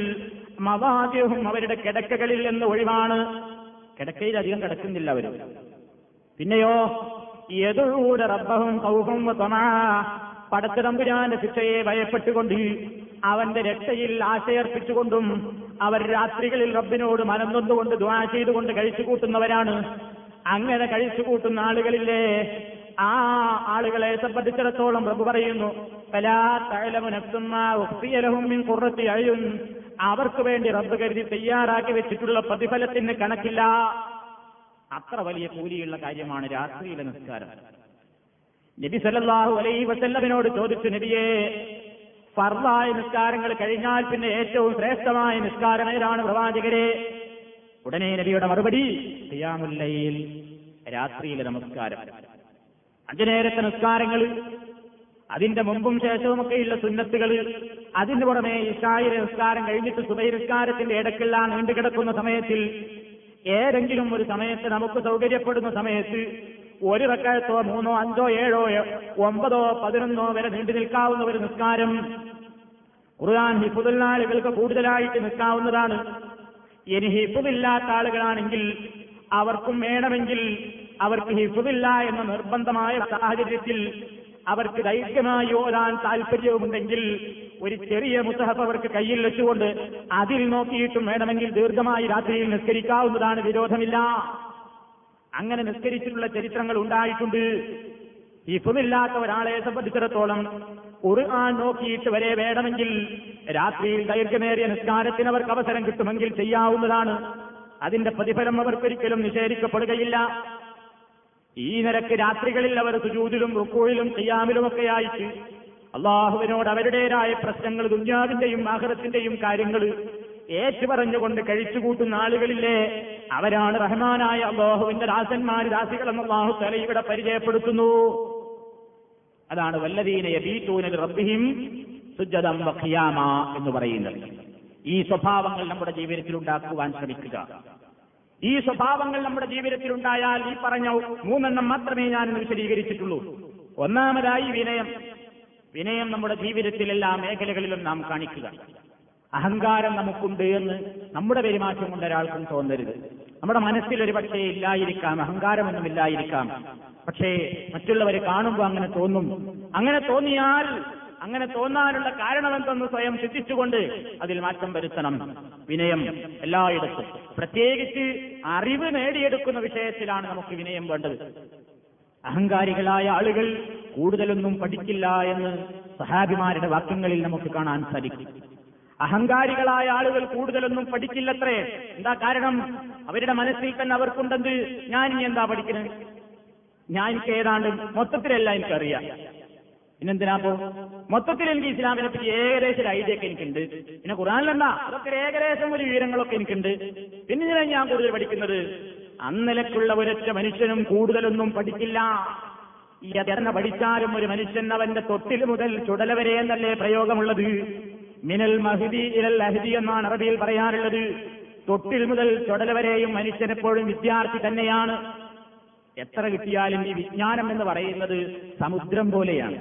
മവാദ്യവും അവരുടെ കിടക്കകളിൽ നിന്ന് ഒഴിവാണ് കിടക്കയിൽ അധികം കിടക്കുന്നില്ല അവർ പിന്നെയോ യദൂടെ റബ്ബഹും കൗഹും തൊമാ പടത്തിടമ്പുരാന്റെ ശിക്ഷയെ ഭയപ്പെട്ടുകൊണ്ട് അവന്റെ രക്ഷയിൽ ആശയർപ്പിച്ചുകൊണ്ടും അവർ രാത്രികളിൽ റബ്ബിനോട് മനന്നൊന്നുകൊണ്ട് ദ്വാ ചെയ്തുകൊണ്ട് കഴിച്ചു കൂട്ടുന്നവരാണ് അങ്ങനെ കഴിച്ചു കൂട്ടുന്ന ആളുകളില്ലേ? ആ ആളുകളെ സംബന്ധിച്ചിടത്തോളം പ്രഭു പറയുന്നു അവർക്ക് വേണ്ടി റബ്ബ് കരുതി തയ്യാറാക്കി വെച്ചിട്ടുള്ള പ്രതിഫലത്തിന് കണക്കില്ല. അത്ര വലിയ കൂലിയുള്ള കാര്യമാണ് രാത്രിയിലെ നിസ്കാരം. നബി സല്ലാഹു അലൈ വസല്ലമിനോട് ചോദിച്ചു നബിയെ ഫർദായ നിസ്കാരങ്ങൾ കഴിഞ്ഞാൽ പിന്നെ ഏറ്റവും ശ്രേഷ്ഠമായ നിസ്കാരം ഏതാണ് പ്രവാചകരെ? ഉടനെ നബിയുടെ മറുപടി തിയാമുല്ലയിൽ രാത്രിയിലെ നമസ്കാരം. അഞ്ചു നേരത്തെ നിസ്കാരങ്ങൾ അതിന്റെ മുമ്പും ശേഷവുമൊക്കെയുള്ള സുന്നത്തുകൾ അതിനു പുറമെ ഇഷായിലെ നിസ്കാരം കഴിഞ്ഞിട്ട് സുബൈ നിസ്കാരത്തിന്റെ ഇടയ്ക്കുള്ള നീണ്ടുകിടക്കുന്ന സമയത്തിൽ ഏതെങ്കിലും ഒരു സമയത്ത് നമുക്ക് സൗകര്യപ്പെടുന്ന സമയത്ത് ഒരു റക്കായത്തോ മൂന്നോ അഞ്ചോ ഏഴോ ഒമ്പതോ പതിനൊന്നോ വരെ നീണ്ടു നിൽക്കാവുന്ന ഒരു നിസ്കാരം. ഖുർആൻ ഹിഫുദുള്ള ആളുകൾക്ക് കൂടുതലായിട്ട് നിൽക്കാവുന്നതാണ്. ഇനി ഹിഫുദില്ലാത്ത ആളുകളാണെങ്കിൽ അവർക്കും വേണമെങ്കിൽ അവർക്ക് ഹിഫുദില്ല എന്ന നിർബന്ധമായ സാഹചര്യത്തിൽ അവർക്ക് ദൈർഘ്യമായി ഓരാൻ താല്പര്യവുമുണ്ടെങ്കിൽ ഒരു ചെറിയ മുസഹഫ് അവർക്ക് കയ്യിൽ വെച്ചുകൊണ്ട് അതിൽ നോക്കിയിട്ടും വേണമെങ്കിൽ ദീർഘമായി രാത്രിയിൽ നിസ്കരിക്കാവുന്നതാണ് വിരോധമില്ല. അങ്ങനെ നിസ്കരിച്ചിട്ടുള്ള ചരിത്രങ്ങൾ ഉണ്ടായിട്ടുണ്ട്. ഇപ്പമില്ലാത്ത ഒരാളെ സംബന്ധിച്ചിടത്തോളം ഖുർആൻ നോക്കിയിട്ട് വരെ വേണമെങ്കിൽ രാത്രിയിൽ ദൈർഘ്യമേറിയ നിസ്കാരത്തിന് അവർക്ക് അവസരം കിട്ടുമെങ്കിൽ ചെയ്യാവുന്നതാണ്. അതിന്റെ പ്രതിഫലം അവർക്കൊരിക്കലും നിഷേധിക്കപ്പെടുകയില്ല. ഈ നിരക്ക് രാത്രികളിൽ അവർ സുജൂതിലും റുക്കോയിലും ചെയ്യാമിലുമൊക്കെ ആയിട്ട് അള്ളാഹുവിനോട് അവരുടേതായ പ്രശ്നങ്ങൾ ദുഞ്ഞാവിന്റെയും ആഹ്റത്തിന്റെയും കാര്യങ്ങൾ ഏറ്റുപറഞ്ഞുകൊണ്ട് കഴിച്ചുകൂട്ടുന്ന ആളുകളില്ലേ? അവരാണ് റഹ്മാനായ അള്ളാഹുവിന്റെ ദാസന്മാര് ദാസികളെന്ന് അള്ളാഹു തല ഇവിടെ പരിചയപ്പെടുത്തുന്നു. അതാണ് വല്ലദീന ബീറ്റൂനൽ റബ്ബിഹിം സുജതം വഖിയാമ എന്ന് പറയുന്നത്. ഈ സ്വഭാവങ്ങൾ നമ്മുടെ ജീവിതത്തിൽ ഉണ്ടാക്കുവാൻ ശ്രമിക്കുക. ഈ സ്വഭാവങ്ങൾ നമ്മുടെ ജീവിതത്തിൽ ഉണ്ടായാൽ ഈ പറഞ്ഞ മൂന്നെണ്ണം മാത്രമേ ഞാൻ വിശദീകരിച്ചിട്ടുള്ളൂ. ഒന്നാമതായി വിനയം. വിനയം നമ്മുടെ ജീവിതത്തിലെല്ലാ മേഖലകളിലും നാം കാണിക്കുക. അഹങ്കാരം നമുക്കുണ്ട് എന്ന് നമ്മുടെ പെരുമാറ്റം കൊണ്ട് ഒരാൾക്കും തോന്നരുത്. നമ്മുടെ മനസ്സിൽ ഒരു പക്ഷേ ഇല്ലായിരിക്കാം അഹങ്കാരമൊന്നും ഇല്ലായിരിക്കാം പക്ഷേ മറ്റുള്ളവരെ കാണുമ്പോൾ അങ്ങനെ തോന്നും. അങ്ങനെ തോന്നിയാൽ അങ്ങനെ തോന്നാനുള്ള കാരണമെന്തെന്ന് സ്വയം ചിന്തിച്ചുകൊണ്ട് അതിൽ മാറ്റം വരുത്തണം. വിനയം എല്ലായിടത്തും. പ്രത്യേകിച്ച് അറിവ് നേടിയെടുക്കുന്ന വിഷയത്തിലാണ് നമുക്ക് വിനയം വേണ്ടത്. അഹങ്കാരികളായ ആളുകൾ കൂടുതലൊന്നും പഠിക്കില്ല എന്ന് സഹാബിമാരുടെ വാക്യങ്ങളിൽ നമുക്ക് കാണാൻ സാധിക്കും. അഹങ്കാരികളായ ആളുകൾ കൂടുതലൊന്നും പഠിക്കില്ലത്രേ. എന്താ കാരണം? അവരുടെ മനസ്സിൽ തന്നെ അവർക്കുണ്ടെന്ത് ഞാൻ ഇനി എന്താ പഠിക്കുന്നത് ഞാൻ എനിക്ക് ഏതാണ്ട് മൊത്തത്തിലല്ല എനിക്കറിയാം. പിന്നെന്തിനാ പോ മൊത്തത്തിൽ എനിക്ക് ഇസ്ലാമിനെ പറ്റി ഏകദേശം ഒരു ഐഡിയ ഒക്കെ എനിക്കുണ്ട്. പിന്നെ ഖുറാനിലെന്താ അതൊക്കെ ഏകദേശം ഒരു വിവരങ്ങളൊക്കെ എനിക്കുണ്ട്. പിന്നെ ഞാൻ കൂടുതൽ പഠിക്കുന്നത്? അന്നലക്കുള്ള ഒരൊറ്റ മനുഷ്യനും കൂടുതലൊന്നും പഠിക്കില്ല. ഈ അതെന്നെ പഠിച്ചാലും ഒരു മനുഷ്യൻ അവന്റെ തൊട്ടിൽ മുതൽ ചുടല വരെ എന്നല്ലേ പ്രയോഗമുള്ളത്? മിനൽ മഹിദി ഇരൽ അഹദി എന്നാണ് അറബിയിൽ പറയാറുള്ളത് തൊട്ടിൽ മുതൽ ചുടല വരെയും മനുഷ്യനെപ്പോഴും വിദ്യാർത്ഥി തന്നെയാണ്. എത്ര കിട്ടിയാലും ഈ വിജ്ഞാനം എന്ന് പറയുന്നത് സമുദ്രം പോലെയാണ്.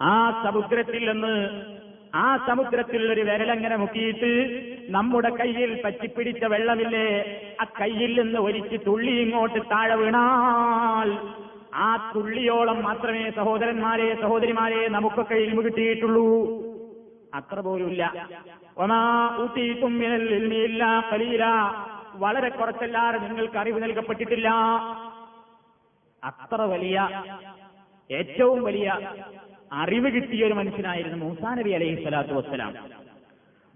ആ സമുദ്രത്തിൽ നിന്ന് ആ സമുദ്രത്തിൽ ഒരു വിരലങ്ങനെ മുക്കിയിട്ട് നമ്മുടെ കയ്യിൽ പറ്റിപ്പിടിച്ച വെള്ളമില്ലേ ആ കയ്യിൽ നിന്ന് ഒരിച്ച് തുള്ളി ഇങ്ങോട്ട് താഴെ വീണാൽ ആ തുള്ളിയോളം മാത്രമേ സഹോദരന്മാരെ സഹോദരിമാരെ നമുക്കൊക്കെ ഇൽമു കിട്ടിയിട്ടുള്ളൂ. അത്ര പോലുമില്ല. വളരെ കുറച്ചല്ലാതെ നിങ്ങൾക്ക് അറിവ് നൽകപ്പെട്ടിട്ടില്ല. അത്ര വലിയ ഏറ്റവും വലിയ അറിവ് കിട്ടിയ ഒരു മനുഷ്യനായിരുന്നു മൂസാ നബി അലൈഹി സ്വലാത്തു വസ്സലാം.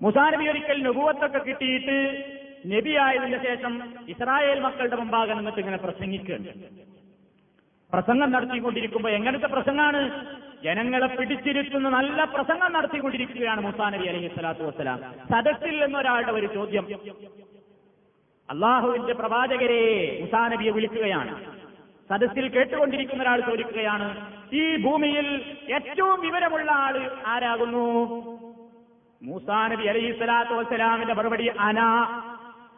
മൂസാ നബി ഒരിക്കൽ നുപുവത്തൊക്കെ കിട്ടിയിട്ട് നബിയായതിനു ശേഷം ഇസ്രായേൽ മക്കളുടെ മുമ്പാകെ നിന്നിട്ട് ഇങ്ങനെ പ്രസംഗിക്കുകയാണ്. പ്രസംഗം നടത്തിക്കൊണ്ടിരിക്കുമ്പോൾ എങ്ങനത്തെ പ്രസംഗമാണ്? ജനങ്ങളെ പിടിച്ചിരുത്തുന്ന നല്ല പ്രസംഗം നടത്തിക്കൊണ്ടിരിക്കുകയാണ് മുസാ നബി അലൈഹി സ്വലാത്തു വസ്സലാം. സദസ്സിൽ നിന്നൊരാളുടെ ഒരു ചോദ്യം. അള്ളാഹുവിന്റെ പ്രവാചകരെ മുസാ നബിയെ വിളിക്കുകയാണ്. സദസ്സിൽ കേട്ടുകൊണ്ടിരിക്കുന്ന ഒരാൾ ചോദിക്കുകയാണ് ഈ ഭൂമിയിൽ ഏറ്റവും വിവരമുള്ള ആൾ ആരാകുന്നു? മൂസാ നബി അലൈഹി സ്വലാത്തു വസ്സലാമിന്റെ മറുപടി അന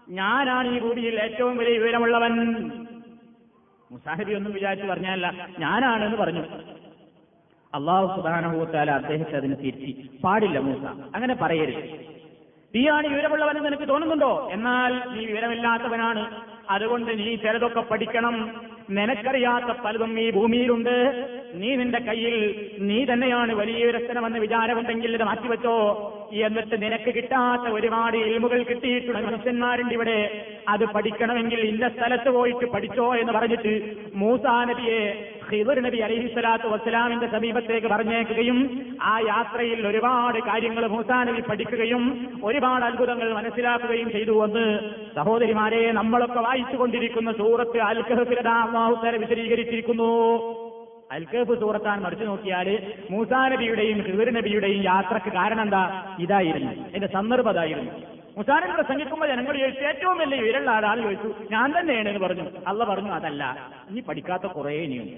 ഞാനാണ് ഈ ഭൂമിയിൽ ഏറ്റവും വലിയ വിവരമുള്ളവൻ. മുസാഹബി ഒന്നും വിചാരിച്ചു പറഞ്ഞല്ല ഞാനാണെന്ന് പറഞ്ഞു. അള്ളാഹു സുബാനഹൂത്താല അദ്ദേഹത്തെ അതിന് തിരിച്ചി പാടില്ല മൂസ. അങ്ങനെ പറയരുത്. നീയാണ് വിവരമുള്ളവനെന്ന് നിനക്ക് തോന്നുന്നുണ്ടോ? എന്നാൽ നീ വിവരമില്ലാത്തവനാണ്. അതുകൊണ്ട് നീ ചിലതൊക്കെ പഠിക്കണം. നിനക്കറിയാത്ത പലതും ഈ ഭൂമിയിലുണ്ട്. നീ നിന്റെ കയ്യിൽ നീ തന്നെയാണ് വലിയ വിരസനമെന്ന് വിചാരമുണ്ടെങ്കിൽ ഇത് മാറ്റിവെച്ചോ? എന്നിട്ട് നിനക്ക് കിട്ടാത്ത ഒരുപാട് ഇൽമുകൾ കിട്ടിയിട്ടുള്ള മനുഷ്യന്മാരുണ്ട് ഇവിടെ. അത് പഠിക്കണമെങ്കിൽ ഇന്ന സ്ഥലത്ത് പോയിട്ട് പഠിച്ചോ എന്ന് പറഞ്ഞിട്ട് മൂസാ നബിയെ ഹിബുർ നബി അലഹി സ്വലാത്തു വസ്സലാമിന്റെ സമീപത്തേക്ക് പറഞ്ഞേക്കുകയും ആ യാത്രയിൽ ഒരുപാട് കാര്യങ്ങൾ മൂസാ നബി പഠിക്കുകയും ഒരുപാട് അത്ഭുതങ്ങൾ മനസ്സിലാക്കുകയും ചെയ്തു എന്ന് സഹോദരിമാരെ നമ്മളൊക്കെ വായിച്ചുകൊണ്ടിരിക്കുന്ന സൂറത്ത് അൽ കഹഫിലത അള്ളാഹുത്തര വിശദീകരിച്ചിരിക്കുന്നു. അൽക്കഫ് സൂറത്താൻ മറിച്ചു നോക്കിയാൽ മൂസാ നബിയുടെയും ഹിവർ നബിയുടെയും യാത്രയ്ക്ക് കാരണം എന്താ? ഇതായിരുന്നു. എന്റെ സന്ദർഭം അതായിരുന്നു. മുസാനെ പ്രസംഗിക്കുമ്പോൾ ജനങ്ങൾ ചോദിച്ചു ഏറ്റവും വലിയ ഉയരുള്ള ആളാൾ ചോദിച്ചു. ഞാൻ തന്നെയാണ് എന്ന് പറഞ്ഞു. അള്ള പറഞ്ഞു അതല്ല ഇനി പഠിക്കാത്ത കുറേ ഇനിയുണ്ട്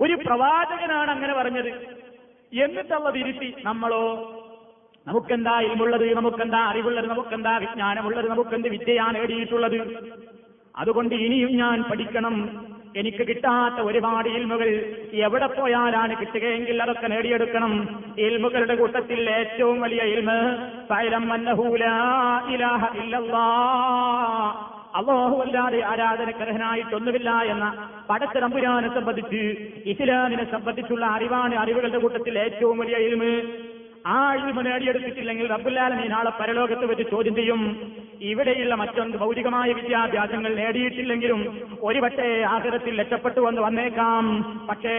ഒരു പ്രവാചകനാണ് അങ്ങനെ പറഞ്ഞത്. എന്നിട്ടുള്ള തിരുത്തി നമ്മളോ നമുക്കെന്താ ഇൽമുള്ളത്? നമുക്കെന്താ അറിവുള്ളത്? നമുക്കെന്താ വിജ്ഞാനമുള്ളത്? നമുക്കെന്ത് വിദ്യയാണ് നേടിയിട്ടുള്ളത്? അതുകൊണ്ട് ഇനിയും ഞാൻ പഠിക്കണം. എനിക്ക് കിട്ടാത്ത ഒരുപാട് ഇൽമുകൾ എവിടെ പോയാലാണ് കിട്ടുകയെങ്കിൽ അതൊക്കെ നേടിയെടുക്കണം. ഇൽമുകളുടെ കൂട്ടത്തിൽ ഏറ്റവും വലിയ ഇൽമ് സൈലം ഇലാഹ ഇല്ലല്ലാഹ് അള്ളാഹുവല്ലാതെ ആരാധനക്കർഹനായിട്ടൊന്നുമില്ല എന്ന പടത്തരമ്പുരാനെ സംബന്ധിച്ച് ഇസ്ലാമിനെ സംബന്ധിച്ചുള്ള അറിവാണ് അറിവുകളുടെ കൂട്ടത്തിൽ ഏറ്റവും വലിയ ഇൽമ്. ആ ഇൽമ നേടിയെടുത്തിട്ടില്ലെങ്കിൽ റബ്ബുല്ലാലമീ ആളെ പരലോകത്ത് വെച്ച് ചോദ്യം ചെയ്യും. ഇവിടെയുള്ള മറ്റൊന്ന് ഭൗതികമായ വിദ്യാഭ്യാസങ്ങൾ നേടിയിട്ടില്ലെങ്കിലും ഒരുപക്ഷെ ആഹൃതത്തിൽ രക്ഷപ്പെട്ടു വന്ന് വന്നേക്കാം. പക്ഷേ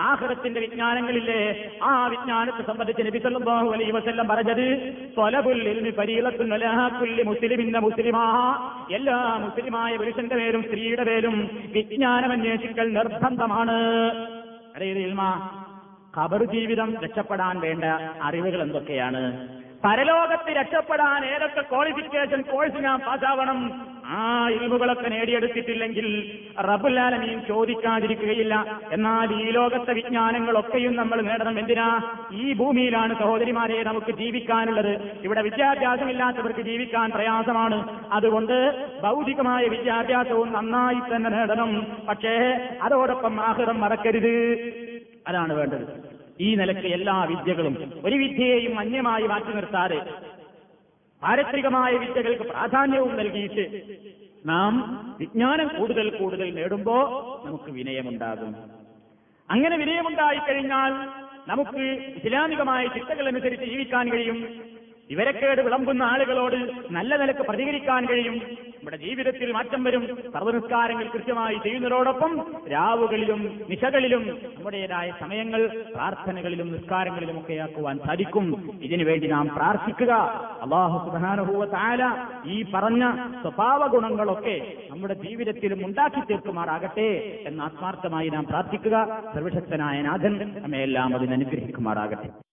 ആഹൃതത്തിന്റെ വിജ്ഞാനങ്ങളില്ലേ? ആ വിജ്ഞാനത്തെ സംബന്ധിച്ച് നബി സല്ലല്ലാഹു അലൈഹി വസല്ലം പറഞ്ഞത് അലാ മുസ്ലിമിന്ന മുസ്ലിമാ. എല്ലാ മുസ്ലിമായ പുരുഷന്റെ പേരും സ്ത്രീയുടെ പേരും വിജ്ഞാനം അന്വേഷിക്കൽ നിർബന്ധമാണ് ഖബർ ജീവിതം രക്ഷപ്പെടാൻ വേണ്ട അറിവുകൾ എന്തൊക്കെയാണ്? പരലോകത്ത് രക്ഷപ്പെടാൻ ഏതൊക്കെ ക്വാളിഫിക്കേഷൻ കോഴ്സ് ഞാൻ പാസ്സാവണം? ആ ഇൽമുകളൊക്കെ നേടിയെടുത്തിട്ടില്ലെങ്കിൽ റബുലാലമീൻ ചോദിക്കാതിരിക്കുകയില്ല. എന്നാൽ ഈ ലോകത്തെ വിജ്ഞാനങ്ങളൊക്കെയും നമ്മൾ നേടണം. എന്തിനാ? ഈ ഭൂമിയിലാണ് സഹോദരിമാരെ നമുക്ക് ജീവിക്കാനുള്ളത്. ഇവിടെ വിദ്യാഭ്യാസമില്ലാത്തവർക്ക് ജീവിക്കാൻ പ്രയാസമാണ്. അതുകൊണ്ട് ഭൗതികമായ വിദ്യാഭ്യാസവും നന്നായി തന്നെ നേടണം. പക്ഷേ അതോടൊപ്പം ആഹൃതം മറക്കരുത്. അതാണ് വേണ്ടത്. ഈ നിലയ്ക്ക് എല്ലാ വിദ്യകളും ഒരു വിദ്യയെയും അന്യമായി മാറ്റി നിർത്താതെ പാരത്രികമായ വിദ്യകൾക്ക് പ്രാധാന്യവും നൽകിയിട്ട് നാം വിജ്ഞാനം കൂടുതൽ കൂടുതൽ നേടുമ്പോ നമുക്ക് വിനയമുണ്ടാകും. അങ്ങനെ വിനയമുണ്ടായിക്കഴിഞ്ഞാൽ നമുക്ക് ഇസ്ലാമികമായ ചിട്ടകൾ അനുസരിച്ച് ജീവിക്കാൻ കഴിയും. വിവരക്കേട് വിളമ്പുന്ന ആളുകളോട് നല്ല നിലയ്ക്ക് പ്രതികരിക്കാൻ കഴിയും. നമ്മുടെ ജീവിതത്തിൽ മാറ്റം വരും. സർവനിസ്കാരങ്ങൾ കൃത്യമായി ചെയ്യുന്നതോടൊപ്പം രാവുകളിലും നിശകളിലും നമ്മുടേതായ സമയങ്ങൾ പ്രാർത്ഥനകളിലും നിസ്കാരങ്ങളിലും ഒക്കെ ആക്കുവാൻ സാധിക്കും ഇതിനുവേണ്ടി നാം പ്രാർത്ഥിക്കുക. അള്ളാഹു സുധാനുഭൂവത്താല താല ഈ പറഞ്ഞ സ്വഭാവ ഗുണങ്ങളൊക്കെ നമ്മുടെ ജീവിതത്തിലും ഉണ്ടാക്കി തീർക്കുമാറാകട്ടെ എന്ന് ആത്മാർത്ഥമായി നാം പ്രാർത്ഥിക്കുക. സർവശക്തനായ നാഥൻ നമ്മയെല്ലാം അതിന് അനുഗ്രഹിക്കുമാറാകട്ടെ.